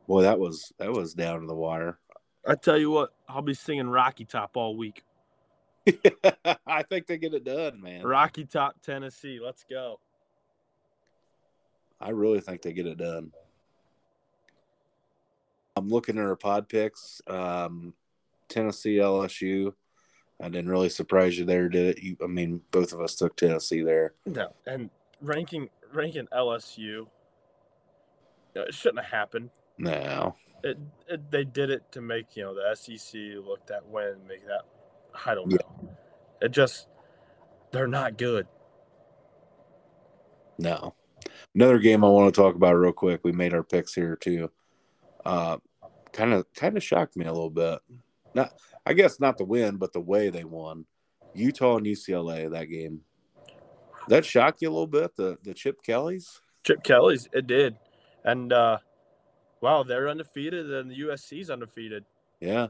boy, that was that was down to the wire. I tell you what, I'll be singing Rocky Top all week. I think they get it done, man. Rocky Top, Tennessee. Let's go. I really think they get it done. I'm looking at our pod picks. Um, Tennessee, LSU. I didn't really surprise you there, did it? You, I mean, both of us took Tennessee there. No, and ranking ranking LSU, uh, it shouldn't have happened. No, It, it they did it to make you know the SEC look that win, make that. I don't know. It just they're not good. no. Another game I want to talk about real quick. We made our picks here too. Uh, kind of, kind of shocked me a little bit. Not, I guess not the win, but the way they won. Utah and UCLA that game. That shocked you a little bit. The the Chip Kellys. Chip Kelly's it did, and uh, wow, they're undefeated, and the USC's undefeated. Yeah.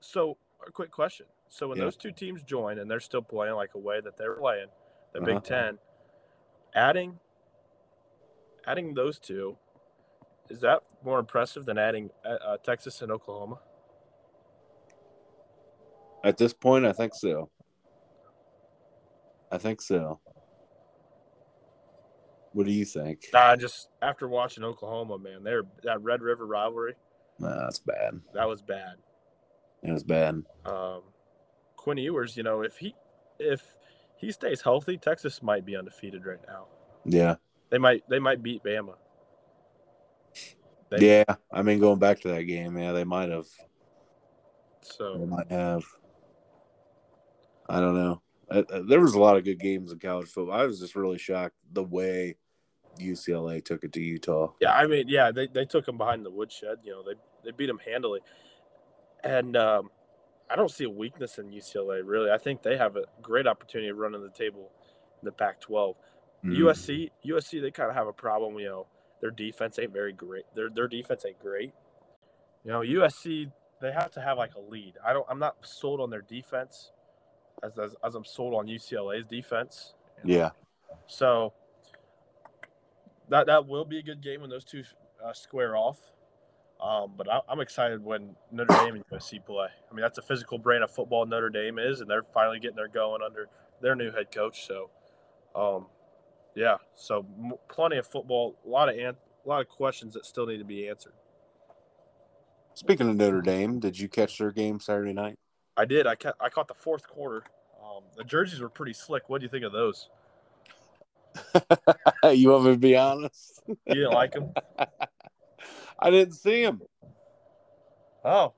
So, a quick question: So, when Yeah. those two teams join and they're still playing like a way that they're playing, the Uh-huh. Big Ten, adding adding those two, is that more impressive than adding uh, uh, Texas and Oklahoma? At this point, I think so. I think so. What do you think? Nah, just after watching Oklahoma, man, they're that Red River rivalry Nah, that's bad. that was bad. It was bad. Um, Quinn Ewers, you know, if he if he stays healthy, Texas might be undefeated right now. Yeah. They might they might beat Bama. They- Yeah. I mean, going back to that game, yeah, they might have. They So might have. I don't know. Uh, uh, There was a lot of good games in college football. I was just really shocked the way UCLA took it to Utah. yeah, I mean, yeah, they, they took them behind the woodshed. You know, they they beat them handily, and um, I don't see a weakness in UCLA really. I think they have a great opportunity of running the table in the Pac-12. Mm. USC, USC, they kind of have a problem. You know, their defense ain't very great. Their their defense ain't great. You know, USC, they have to have like a lead. I don't. I'm not sold on their defense, as as, as I'm sold on UCLA's defense. Yeah. So that that will be a good game when those two uh, square off. Um, but I, I'm excited when Notre Dame and USC play. I mean, that's a physical brand of football Notre Dame is, and they're finally getting their going under their new head coach. So, um, yeah, so m- plenty of football, a lot of an- a lot of questions that still need to be answered. Speaking of Notre Dame, did you catch their game Saturday night? I did. I ca- I caught the fourth quarter. Um, the jerseys were pretty slick. What do you think of those? you want me to be honest? You didn't like them? I didn't see him. Oh,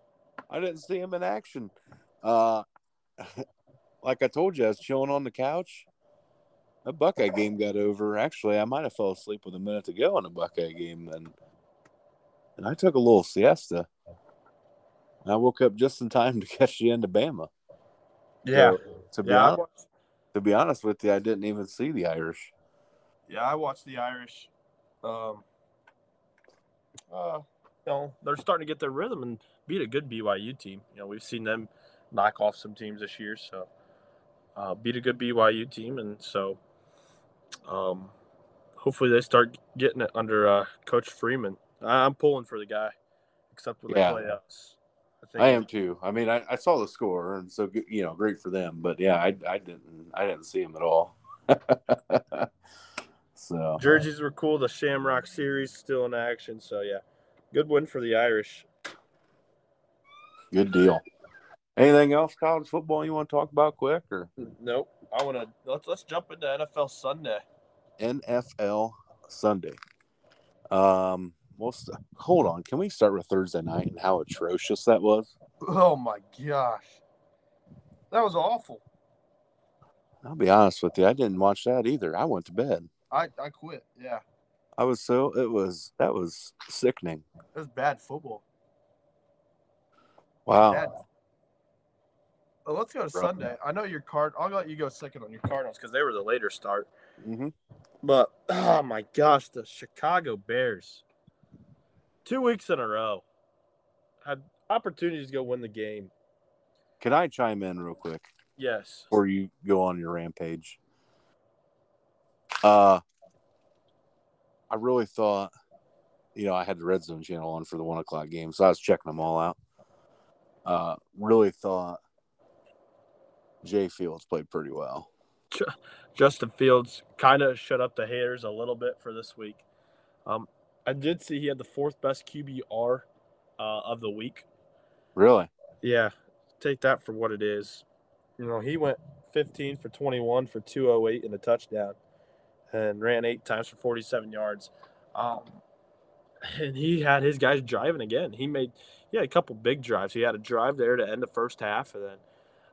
I didn't see him in action. Uh, like I told you, I was chilling on the couch. A Buckeye game got over. Actually, I might have fell asleep with a minute to go on a Buckeye game, and and I took a little siesta. And I woke up just in time to catch the end of Bama. yeah, So, to be yeah. Honest, to be honest with you, I didn't even see the Irish. yeah, I watched the Irish. Um, uh, you know, they're starting to get their rhythm and beat a good BYU team. You know, we've seen them knock off some teams this year, so uh, beat a good BYU team, and so um, hopefully they start getting it under uh, Coach Freeman. I- I'm pulling for the guy, except when Yeah. they play us. I, am too. I mean, I, I saw the score, and so you know, great for them. But yeah, I, I didn't I didn't see him at all. so Jerseys were cool. The Shamrock Series still in action, so yeah, good win for the Irish. good deal. Anything else college football you want to talk about quick or Nope. I want to let's let's jump into NFL Sunday. NFL Sunday? Um, well, st- hold on. Can we start with Thursday night and how atrocious that was? Oh my gosh, that was awful. I'll be honest with you. I didn't watch that either. I went to bed. I I quit. Yeah, I was so it was that was sickening. it was bad football. Wow. Bad. Well, let's go to Rough. Sunday. I know your card. I'll let you go second on your Cardinals because they were the later start. hmm But oh my gosh, the Chicago Bears. Two weeks in a row. Had opportunities to go win the game. Can I chime in real quick Yes. before you go on your rampage? Uh, I really thought, you know, I had the Red Zone channel on for the one o'clock game, so I was checking them all out. Uh, really thought Jay Fields played pretty well. Justin Fields kind of shut up the haters a little bit for this week. Um, I did see he had the fourth best QBR uh, of the week. Really? Yeah, take that for what it is. You know, he went 15 for 21 for 208 and a touchdown and ran eight times for 47 yards. Um, and he had his guys driving again. He made he had a couple big drives. He had a drive there to end the first half, and then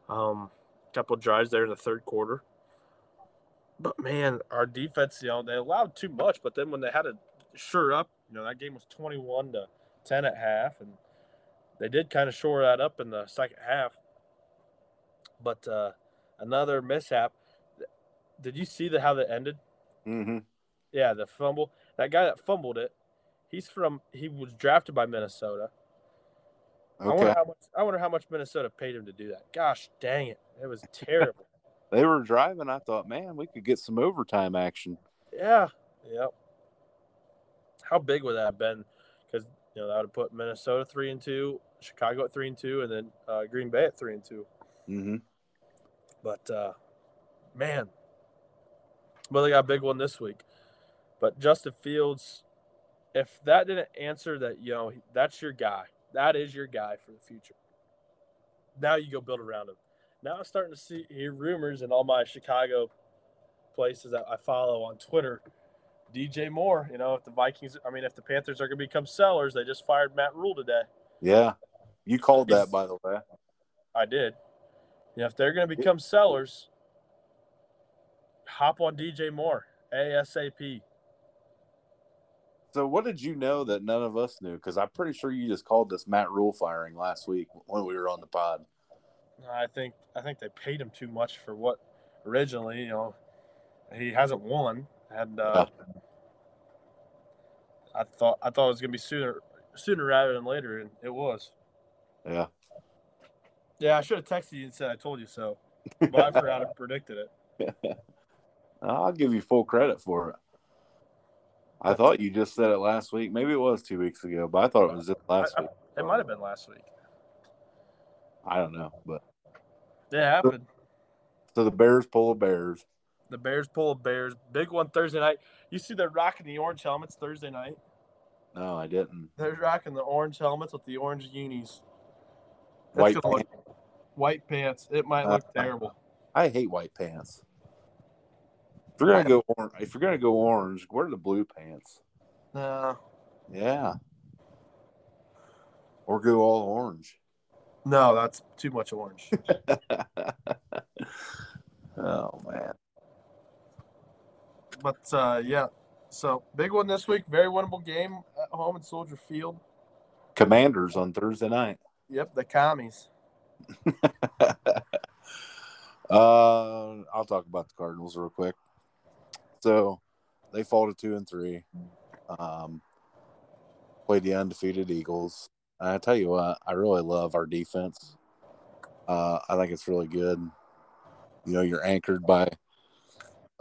um, a couple drives there in the third quarter. But man, our defense, you know, they allowed too much. But then when they had to sure up, you know, that game was 21 to 10 at half, and they did kind of shore that up in the second half. But uh, another mishap. Did you see the how that ended? Mm-hmm. Yeah, the fumble. That guy that fumbled it, he's from. He was drafted by Minnesota. I wonder Okay. how much. I wonder how much Minnesota paid him to do that. Gosh, dang it! It was terrible. They were driving. I thought, man, we could get some overtime action. yeah. Yep. How big would that have been? Because you know that would have put Minnesota three and two, Chicago at three and two, and then uh, Green Bay at three and two. Mm-hmm. But uh, man, well, they got a big one this week. But Justin Fields, if that didn't answer that, you know, that's your guy. That is your guy for the future. Now you go build around him. Now I'm starting to see hear rumors in all my Chicago places that I follow on Twitter. DJ Moore, you know, if the Vikings, I mean, if the Panthers are going to become sellers, they just fired Matt Rhule today. Yeah, you called that, by the way. I did. You know, if they're going to become sellers, hop on DJ Moore ASAP. So, what did you know that none of us knew? Because I'm pretty sure you just called this Matt Rhule firing last week when we were on the pod. I think I think they paid him too much for what originally, you know, he hasn't won, and uh, I thought I thought it was going to be sooner sooner rather than later, and it was. Yeah. Yeah, I should have texted you and said I told you so, but I forgot to predicted it. I'll give you full credit for it. I thought you just said it last week. Maybe it was two weeks ago, but I thought it was just last I- week. It might have been last week. I don't know, but It happened. so the Bears pull the Bears. The Bears pull a Bears. Big one Thursday night. You see they're rocking the orange helmets Thursday night. No, I didn't. They're rocking the orange helmets with the orange unis. That's White look- white pants. It might look Uh, terrible. I hate white pants. If you're gonna go, orange, if you're gonna go orange, wear the blue pants. No, Yeah. Or go all orange. no, that's too much orange. oh man. But uh, yeah, so big one this week. Very winnable game at home in Soldier Field. Commanders on Thursday night. Yep, the commies. uh, I'll talk about the Cardinals real quick. So they fall to two and three. Um, played the undefeated Eagles. And I tell you what, I really love our defense. Uh, I think it's really good. You know, you're anchored by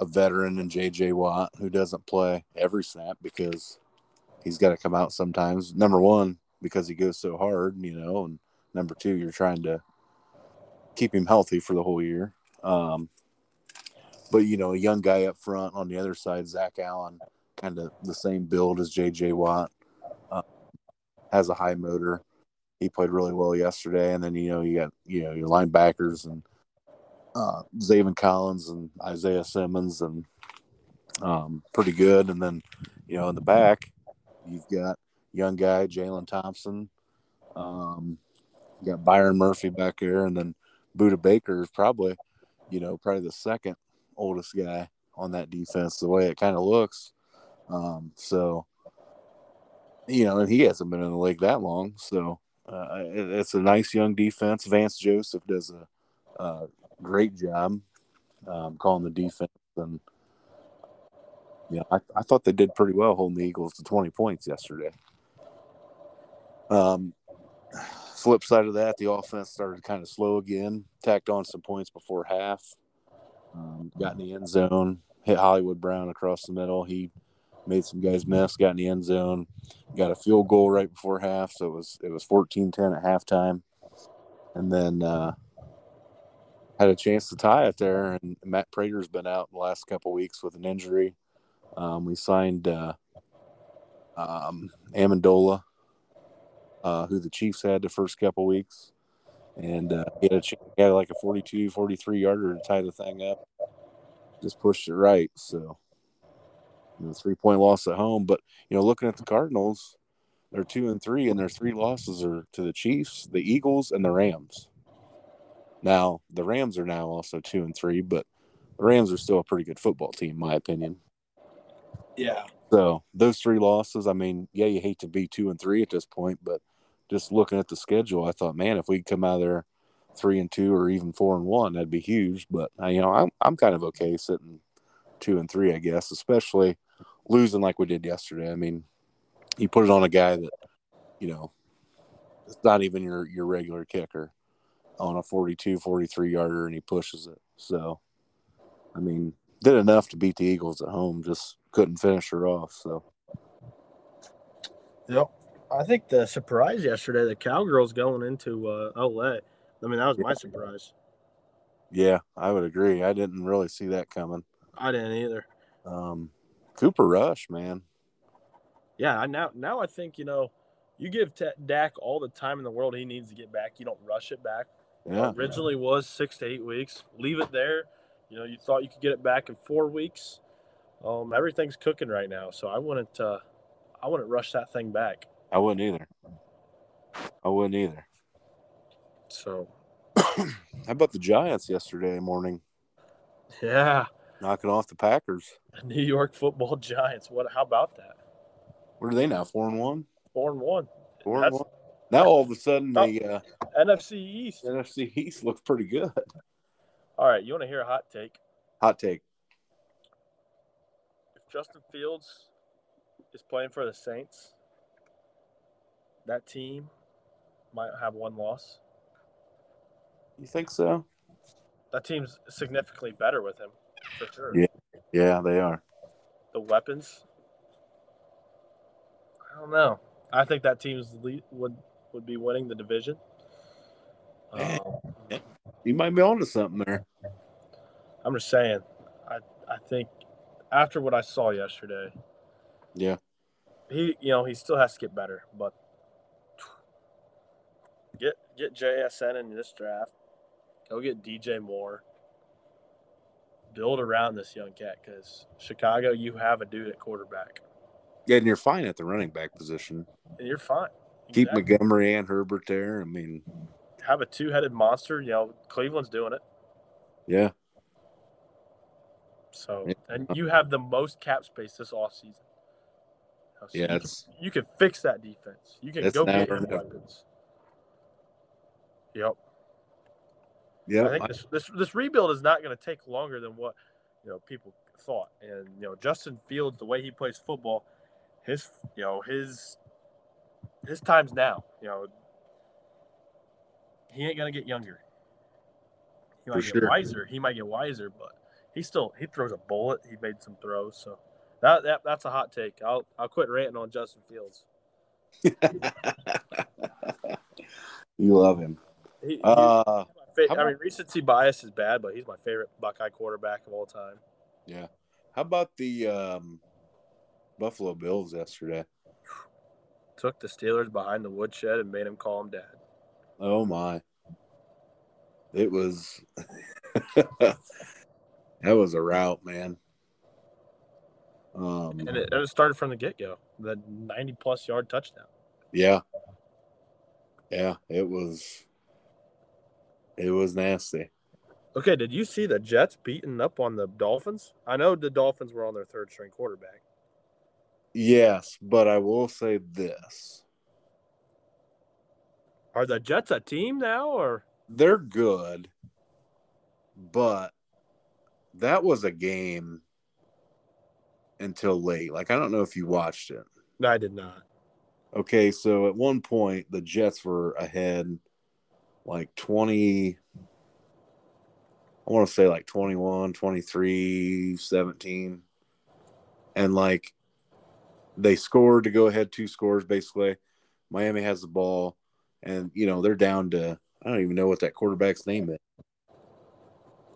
a veteran in JJ Watt who doesn't play every snap because he's got to come out sometimes. Number one, because he goes so hard, you know, and number two, you're trying to keep him healthy for the whole year. Um, but you know, a young guy up front on the other side, Zach Allen, kind of the same build as JJ Watt, uh, has a high motor. He played really well yesterday, and then you know you got you know your linebackers and uh, Collins and Isaiah Simmons, and um, pretty good. And then you know in the back, you've got young guy Jalen Thompson. Um, you got Byron Murphy back there, and then Budda Baker is probably, you know, probably the second oldest guy on that defense. The way it kind of looks, um, so you know, and he hasn't been in the league that long, so uh, it, it's a nice young defense. Vance Joseph does a, a great job um, calling the defense, and know, I, I thought they did pretty well holding the Eagles to twenty points yesterday. Um, flip side of that, the offense started kind of slow again. Tacked on some points before half. Um, got in the end zone, hit Hollywood Brown across the middle. He made some guys miss, got in the end zone, got a field goal right before half. So it was it was 14-10 at halftime. And then uh, had a chance to tie it there. And Matt Prater's been out the last couple weeks with an injury. Um, we signed uh, um, Ammendola, uh, who the Chiefs had the first couple weeks. And uh, he, had a, he had like a 42, 43 yarder to tie the thing up. Just pushed it right. So, you know, three point loss at home. But, you know, looking at the Cardinals, they're two and three, and their three losses are to the Chiefs, the Eagles, and the Rams. Now, the Rams are now also two and three, but the Rams are still a pretty good football team, in my opinion. Yeah. So those three losses, I mean, yeah, you hate to be two and three at this point, but just looking at the schedule, I thought, man, if we come out of there three and two or even four and one, that'd be huge. But uh, you know, I'm I'm kind of okay sitting two and three, I guess, especially losing like we did yesterday. I mean, you put it on a guy that, you know, it's not even your your regular kicker on a 42, 43 yarder, and he pushes it. So, I mean, did enough to beat the Eagles at home, just couldn't finish her off. So, yep. I think the surprise yesterday, the Cowgirls going into uh, LA. I mean, that was my surprise. Yeah, I would agree. I didn't really see that coming. I didn't either. Um, Cooper Rush, man. Yeah, I now now I think you know, you give T- Dak all the time in the world he needs to get back. You don't rush it back. Yeah. Originally was six to eight weeks. Leave it there. You know, you thought you could get it back in four weeks. Um, everything's cooking right now, so I wouldn't. Uh, I wouldn't rush that thing back. I wouldn't either. I wouldn't either. So, how about the Giants yesterday morning? Yeah, knocking off the Packers. New York Football Giants. What? How about that? What are they now? Four and one. Four and one. Four and one. Now all of a sudden the uh, NFC East. NFC East looks pretty good. All right, you want to hear a hot take? Hot take. If Justin Fields is playing for the Saints, that team might have one loss. You think so? That team's significantly better with him, for sure. Yeah, yeah, they are. The weapons. I don't know. I think that team's lead would would be winning the division. Um, you might be onto something there. I'm just saying. I I think after what I saw yesterday. Yeah. He you know he still has to get better, but get get JSN in this draft. Go get DJ Moore. Build around this young cat because Chicago, you have a dude at quarterback. Yeah, and you're fine at the running back position. And you're fine. Keep exactly. Montgomery and Herbert there. I mean, have a two-headed monster. You know, Cleveland's doing it. Yeah. So, yeah. and you have the most cap space this off season. So yeah, you can, you can, fix that defense. You can go get your weapons. Yep. Yeah. I think this, this this rebuild is not going to take longer than what you know people thought. And you know, Justin Fields, the way he plays football, his you know his his time's now. You know, he ain't gonna get younger. He might For get sure. wiser. He might get wiser, but he still he throws a bullet. He made some throws, so that, that that's a hot take. I'll I'll quit ranting on Justin Fields. you love him. He, uh, fa- I mean, recency bias is bad, but he's my favorite Buckeye quarterback of all time. Yeah. How about the um, Buffalo Bills yesterday? Took the Steelers behind the woodshed and made him call him dad. Oh my! It was that was a route, man. Um, and it, it started from the get go, the ninety plus yard touchdown. Yeah, yeah, it was. It was nasty. Okay, did you see the Jets beating up on the Dolphins? I know the Dolphins were on their third string quarterback. Yes, but I will say this. Are the Jets a team now or they're good, but that was a game until late. Like I don't know if you watched it. I did not. Okay, so at one point the Jets were ahead like 20 I want to say like 21, 23, 17. And like they scored to go ahead two scores basically. Miami has the ball and you know they're down to I don't even know what that quarterback's name is.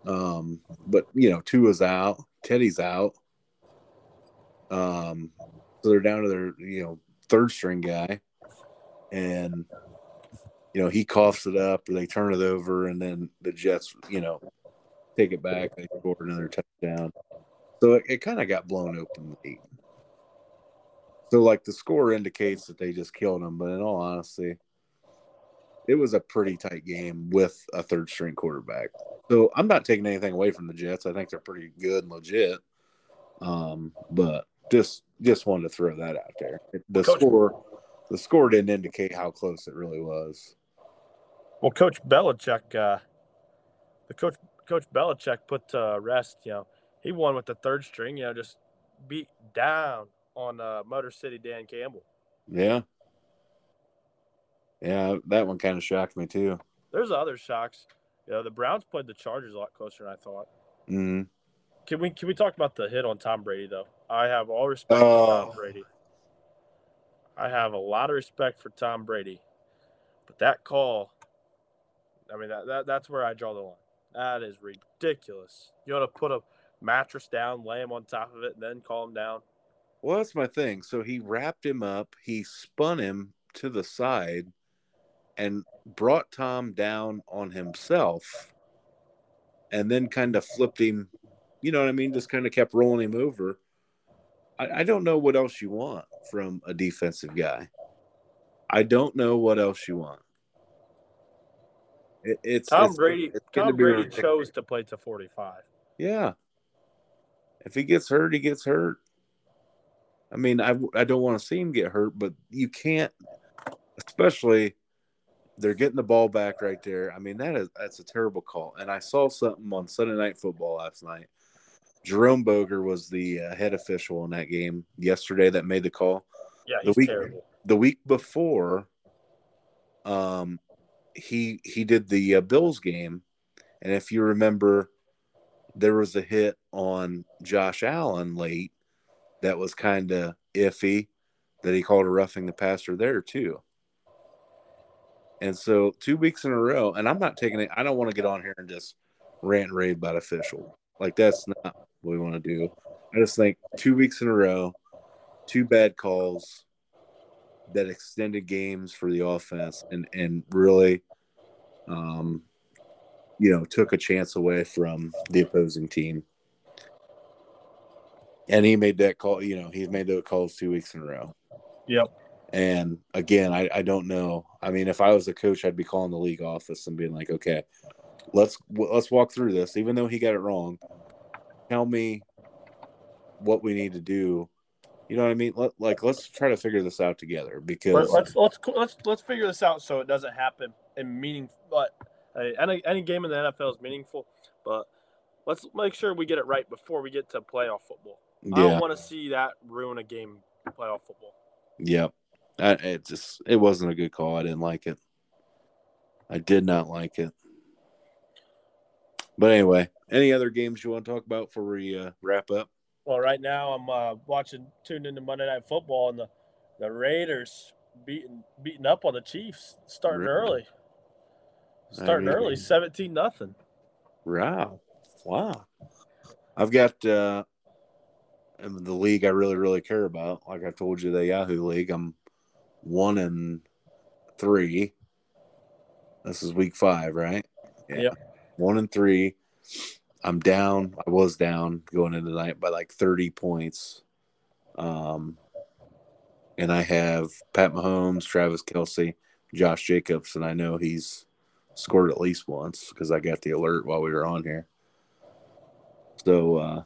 Um, but you know, Tua's out, Teddy's out. Um, so they're down to their you know third string guy, and you know he coughs it up, or they turn it over, and then the Jets you know take it back, they score another touchdown. So it, it kind of got blown open late. So like the score indicates that they just killed them, but in all honesty, it was a pretty tight game with a third string quarterback. So I'm not taking anything away from the Jets. I think they're pretty good and legit. Um, but just just wanted to throw that out there. The Coach, score the score didn't indicate how close it really was. Well, Coach Belichick, uh, the coach Coach Belichick put to rest. You know, he won with the third string. You know, just beat down on uh, Motor City Dan Campbell. Yeah, yeah, that one kind of shocked me too. There's other shocks. You know, the Browns played the Chargers a lot closer than I thought. Mm-hmm. Can we can we talk about the hit on Tom Brady though? I have all respect for Tom oh. Brady. I have a lot of respect for Tom Brady, but that call, I mean that, that that's where I draw the line. That is ridiculous. You want to put a mattress down, lay him on top of it, and then call him down? Well, that's my thing. So he wrapped him up, he spun him to the side, and brought Tom down on himself and then kind of flipped him, you know what I mean? Just kind of kept rolling him over. I, I don't know what else you want from a defensive guy. I don't know what else you want. It, it's Tom it's, Brady. It's Tom Brady chose to play to forty-five. Yeah. If he gets hurt, he gets hurt. I mean, I I don't want to see him get hurt, but you can't, especially they're getting the ball back right there. I mean, that is that's a terrible call. And I saw something on Sunday Night Football last night. Jerome Boger was the uh, head official in that game yesterday that made the call. Yeah, the week terrible. the week before, um, he he did the uh, Bills game, and if you remember, there was a hit on Josh Allen late that was kind of iffy that he called a roughing the passer there too. And so two weeks in a row, and I'm not taking it. I don't want to get on here and just rant and rave about official. Like that's not what we want to do. I just think two weeks in a row, two bad calls that extended games for the offense and and really um you know took a chance away from the opposing team. And he made that call, you know, he's made those calls two weeks in a row. Yep. And again, I, I don't know. I mean, if I was a coach, I'd be calling the league office and being like, okay, let's let's walk through this. Even though he got it wrong, tell me what we need to do. You know what I mean? Let, like, let's try to figure this out together because let's let's let's let's figure this out so it doesn't happen in meaning. But any any game in the NFL is meaningful, but let's make sure we get it right before we get to playoff football. Yeah. I don't want to see that ruin a game playoff football. Yep. I, it just it wasn't a good call. I didn't like it. I did not like it. But anyway, any other games you want to talk about before we uh, wrap up? Well, right now I'm uh, watching, tuned into Monday Night Football, and the, the Raiders beating beating up on the Chiefs, starting really? early. Starting I mean, early, seventeen nothing. Wow, wow! I've got uh, the league I really really care about. Like I told you, the Yahoo League. I'm one and three. This is week five, right? Yeah. Yep. One and three. I'm down. I was down going into the night by like 30 points. Um, and I have Pat Mahomes, Travis Kelce, Josh Jacobs, and I know he's scored at least once because I got the alert while we were on here. So uh,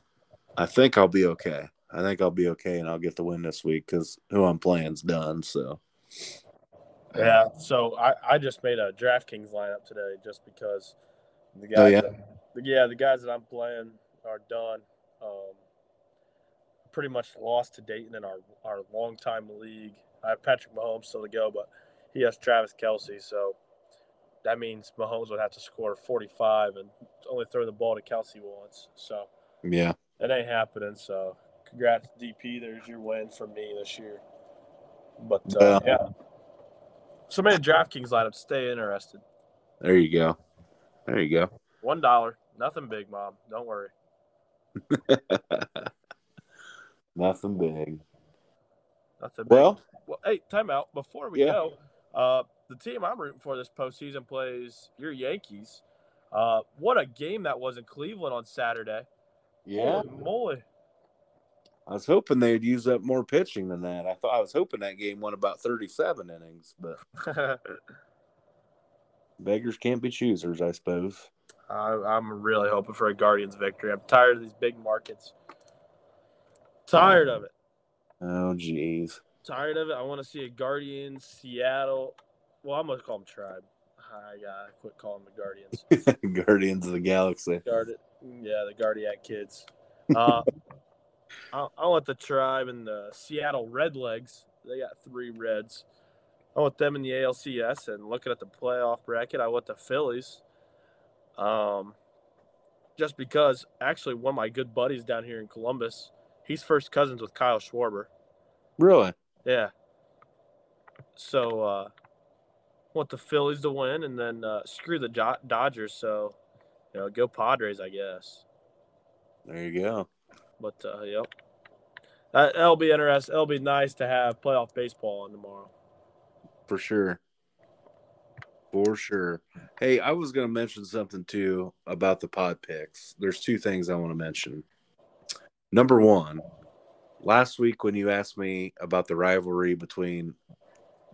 I think I'll be okay. I think I'll be okay, and I'll get the win this week because who I'm playing's done. So yeah, so I, I just made a DraftKings lineup today just because the guys, oh, yeah? That, yeah, the guys that I'm playing are done. Um, pretty much lost to Dayton in our our longtime league. I have Patrick Mahomes still to go, but he has Travis Kelce, so that means Mahomes would have to score 45 and only throw the ball to Kelce once. So Yeah. That ain't happening. So congrats, DP. There's your win for me this year. But uh, Yeah. yeah, so many DraftKings lineups. Stay interested. There you go. There you go. One dollar, nothing big, mom. Don't worry. Nothing big. Nothing big. Well, Well, hey, time out. Before we Yeah. go, uh, the team I'm rooting for this postseason plays your Yankees. Uh, what a game that was in Cleveland on Saturday. Yeah. Holy moly. I was hoping they'd use up more pitching than that. I thought I was hoping that game went about 37 innings, but beggars can't be choosers, I suppose. I, I'm really hoping for a Guardians victory. I'm tired of these big markets. Tired of it. Oh, geez. Tired of it. I want to see a Guardians, Seattle. Well, I'm going to call them Tribe. I gotta quit calling them the Guardians. Guardians of the Galaxy. Guard yeah, the Guardiac kids. Uh, I, I want the tribe and the Seattle Redlegs. They got three Reds. I want them in the ALCS. And looking at the playoff bracket, I want the Phillies. Um, just because actually one of my good buddies down here in Columbus, he's first cousins with Kyle Schwarber. Really? Yeah. So uh want the Phillies to win and then uh screw the Dodgers, so you know, go Padres, I guess. There you go. But uh yep. That, that'll be interesting. It'll be nice to have playoff baseball on tomorrow. For sure. For sure. Hey, I was going to mention something too about the pod picks. There's two things I want to mention. Number one, last week when you asked me about the rivalry between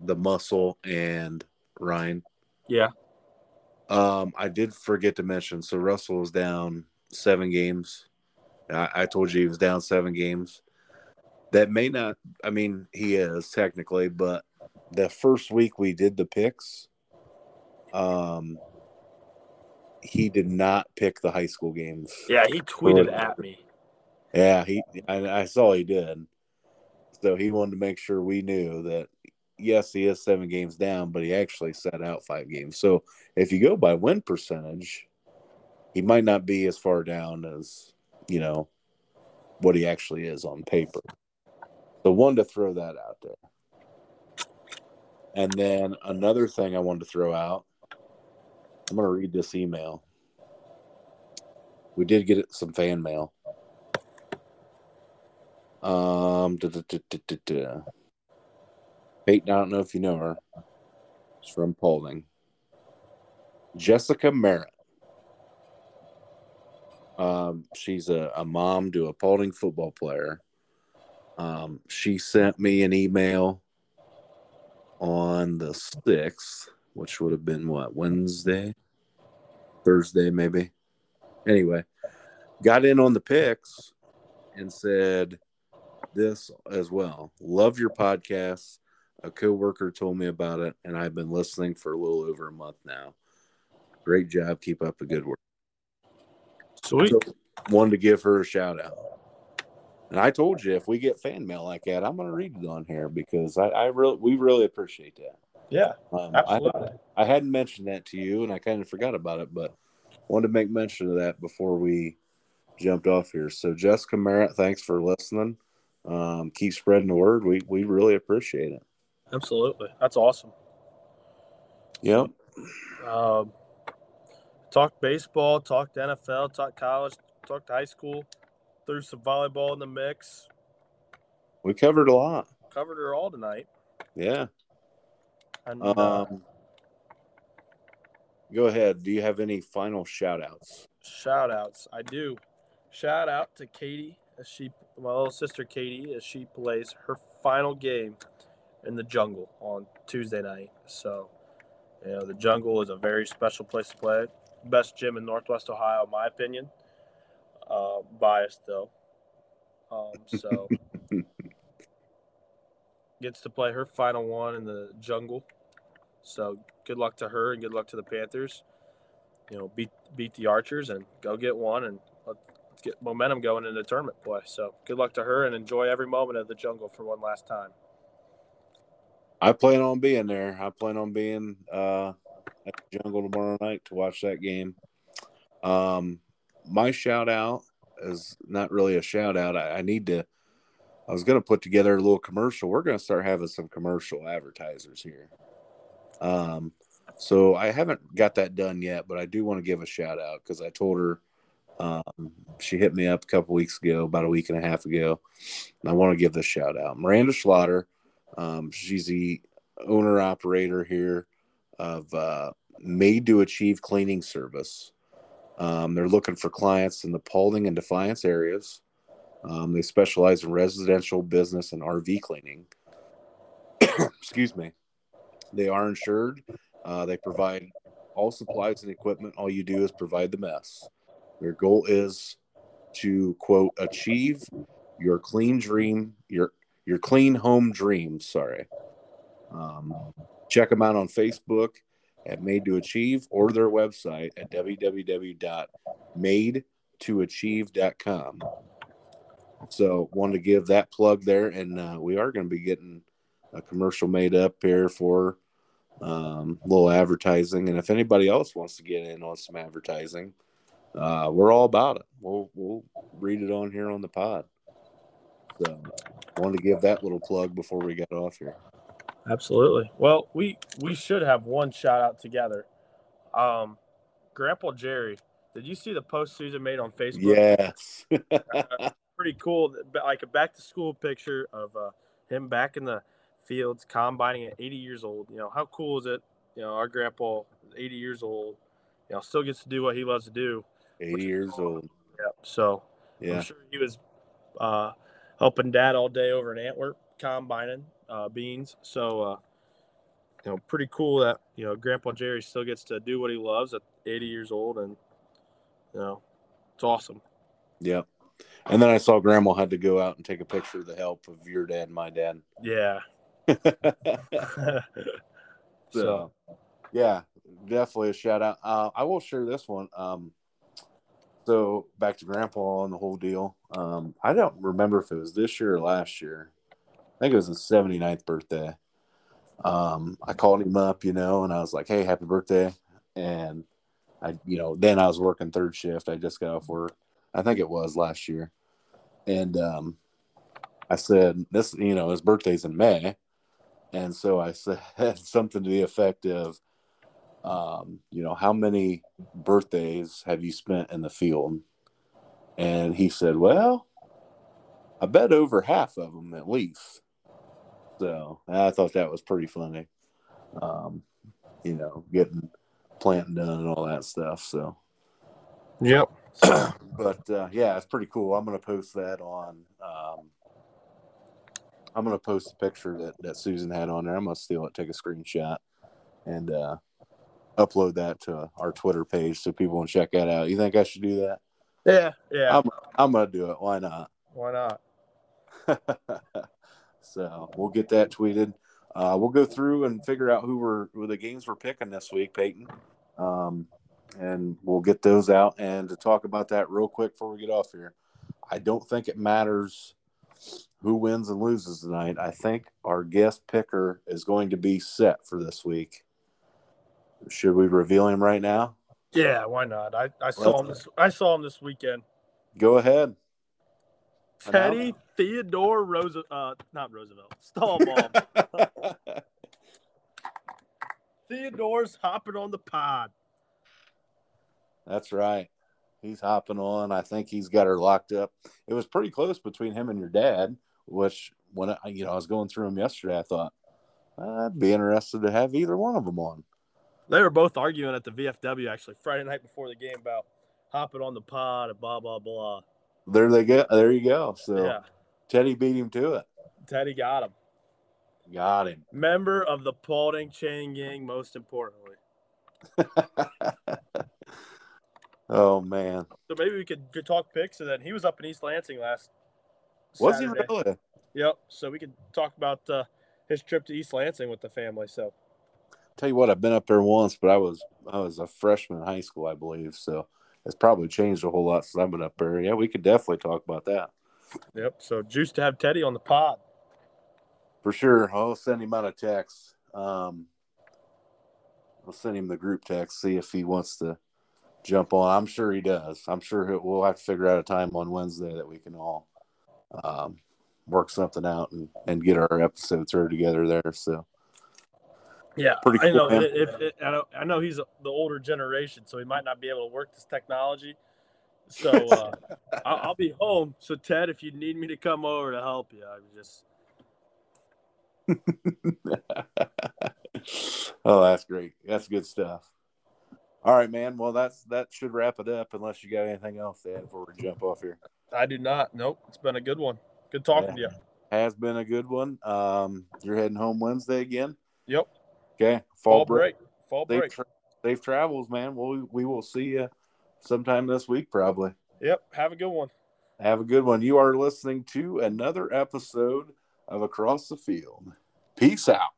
the Russell and Ryan, Yeah. um, I did forget to mention. So Russell was down seven games. I, I told you he was down seven games. That may not. I mean, he is technically, but the first week we did the picks, um, he did not pick the high school games. Yeah, he tweeted at me. Yeah, he. I, I saw he did. So he wanted to make sure we knew that. Yes, he is seven games down, but he actually set out five games. So if you go by win percentage, he might not be as far down as you know what he actually is on paper. So one to throw that out there. And then another thing I wanted to throw out. I'm going to read this email. We did get some fan mail. Um, duh, duh, duh. Peyton, I don't know if you know her. It's from Paulding. Jessica Merritt. Um, she's a, a mom to a Paulding football player. Um, she sent me an email on the 6th, which would have been what, Wednesday? Thursday, maybe. Anyway, got in on the picks and said this as well. Love your podcast. A coworker told me about it, and I've been listening for a little over a month now. Great job. Keep up the good work. Sweet. So, wanted to give her a shout out. And I told you if we get fan mail like that, I'm going to read it on here because I, I really, we really appreciate that. Yeah, Um, I, absolutely. I hadn't mentioned that to you, and I kind of forgot about it, but wanted to make mention of that before we jumped off here. So, Jessica Merritt, thanks for listening. Um, keep spreading the word. We we really appreciate it. Absolutely. That's awesome. Yep. Um, talked baseball, talked NFL, talked college, talked high school, threw some volleyball in the mix. We covered a lot. Covered her all tonight. Yeah. And uh, Um, go ahead. Do you have any final shout outs? shout outs. I do. Shout out to Katie as she my little sister Katie as she plays her final game in the jungle on Tuesday night. So you know the jungle is a very special place to play. Best gym in Northwest Ohio, in my opinion. Uh, biased though. Um, so gets to play her final one in the jungle. So good luck to her and good luck to the Panthers. You know, beat beat the Archers and go get one and let, let's get momentum going in the tournament play. So good luck to her and enjoy every moment of the jungle for one last time. I plan on being there. I plan on being uh, at the jungle tomorrow night to watch that game. Um, my shout out is not really a shout out. I, I need to. I was going to put together a little commercial. We're going to start having some commercial advertisers here. Um, so I haven't got that done yet, but I do want to give a shout out because I told her um, she hit me up a couple weeks ago, about a week and a half ago. And I want to give this shout out. Miranda Schlatter, um, she's the owner operator here of uh, Made to Achieve Cleaning Service. Um, they're looking for clients in the Paulding and Defiance areas. Um, they specialize in residential, business, and RV cleaning. Excuse me. They are insured. Uh, they provide all supplies and equipment. All you do is provide the mess. Their goal is to quote achieve your clean dream, your your clean home dreams. Sorry. Um, check them out on Facebook at Made to Achieve or their website at www.madetoachieve.com. So, wanted to give that plug there, and uh, we are going to be getting a commercial made up here for um, a little advertising. And if anybody else wants to get in on some advertising, uh, we're all about it. We'll we'll read it on here on the pod. So, wanted to give that little plug before we got off here. Absolutely. Well, we we should have one shout out together. Um, Grandpa Jerry, did you see the post Susan made on Facebook? Yes. Pretty cool. Like a back to school picture of uh, him back in the fields combining at 80 years old. You know, how cool is it? You know, our grandpa 80 years old. You know, still gets to do what he loves to do. 80 years cool. old. Yep. So yeah. I'm sure he was uh, helping dad all day over in Antwerp combining uh, beans. So, uh, you know, pretty cool that you know Grandpa Jerry still gets to do what he loves at 80 years old, and you know, it's awesome. Yep. And then I saw Grandma had to go out and take a picture of the help of your dad and my dad. Yeah. so, yeah, definitely a shout out. Uh, I will share this one. Um, so back to Grandpa and the whole deal. Um, I don't remember if it was this year or last year. I think it was his 79th birthday. Um, I called him up, you know, and I was like, "Hey, happy birthday!" And I, you know, then I was working third shift. I just got off work. I think it was last year, and um, I said, "This, you know, his birthday's in May," and so I said something to the effect of, um, "You know, how many birthdays have you spent in the field?" And he said, "Well, I bet over half of them at least." So I thought that was pretty funny. Um, you know, getting planting done and all that stuff. So, yep. but uh, yeah, it's pretty cool. I'm going to post that on. Um, I'm going to post a picture that, that Susan had on there. I'm going to steal it, take a screenshot, and uh, upload that to our Twitter page so people can check that out. You think I should do that? Yeah, yeah. I'm, I'm going to do it. Why not? Why not? So we'll get that tweeted. Uh, we'll go through and figure out who we're who the games we're picking this week, Peyton. Um, and we'll get those out. And to talk about that real quick before we get off here, I don't think it matters who wins and loses tonight. I think our guest picker is going to be set for this week. Should we reveal him right now? Yeah, why not? I, I saw him this I saw him this weekend. Go ahead. Teddy Theodore Roosevelt, uh, not Roosevelt, Stahlbaum. Theodore's hopping on the pod. That's right. He's hopping on. I think he's got her locked up. It was pretty close between him and your dad, which when I, you know I was going through them yesterday, I thought I'd be interested to have either one of them on. They were both arguing at the VFW actually Friday night before the game about hopping on the pod and blah blah blah. There they go. There you go. So yeah. Teddy beat him to it. Teddy got him. Got him. Member of the Paulding Chain Gang, most importantly. oh man. So maybe we could, could talk picks, and then he was up in East Lansing last. Was Saturday. he really? Yep. So we could talk about uh, his trip to East Lansing with the family. So. Tell you what, I've been up there once, but I was I was a freshman in high school, I believe. So it's probably changed a whole lot since I've been up there. Yeah, we could definitely talk about that. Yep. So juice to have Teddy on the pod. For sure. I'll send him out a text. Um, I'll send him the group text, see if he wants to jump on. I'm sure he does. I'm sure we'll have to figure out a time on Wednesday that we can all um, work something out and, and get our episodes thrown together there. So, yeah, pretty cool. I know. If, if, I know. I know he's the older generation, so he might not be able to work this technology. So uh, I'll, I'll, be home. So Ted, if you need me to come over to help you, I'm just. oh, that's great. That's good stuff. All right, man. Well, that's that should wrap it up. Unless you got anything else to add before we jump off here. I do not. Nope. It's been a good one. Good talking yeah, to you. Has been a good one. Um, you're heading home Wednesday again. Yep. Okay. Fall, Fall break. break. Fall safe break. Tra- safe travels, man. We'll we will see you sometime this week, probably. Yep. Have a good one. Have a good one. You are listening to another episode of Across the Field. Peace out.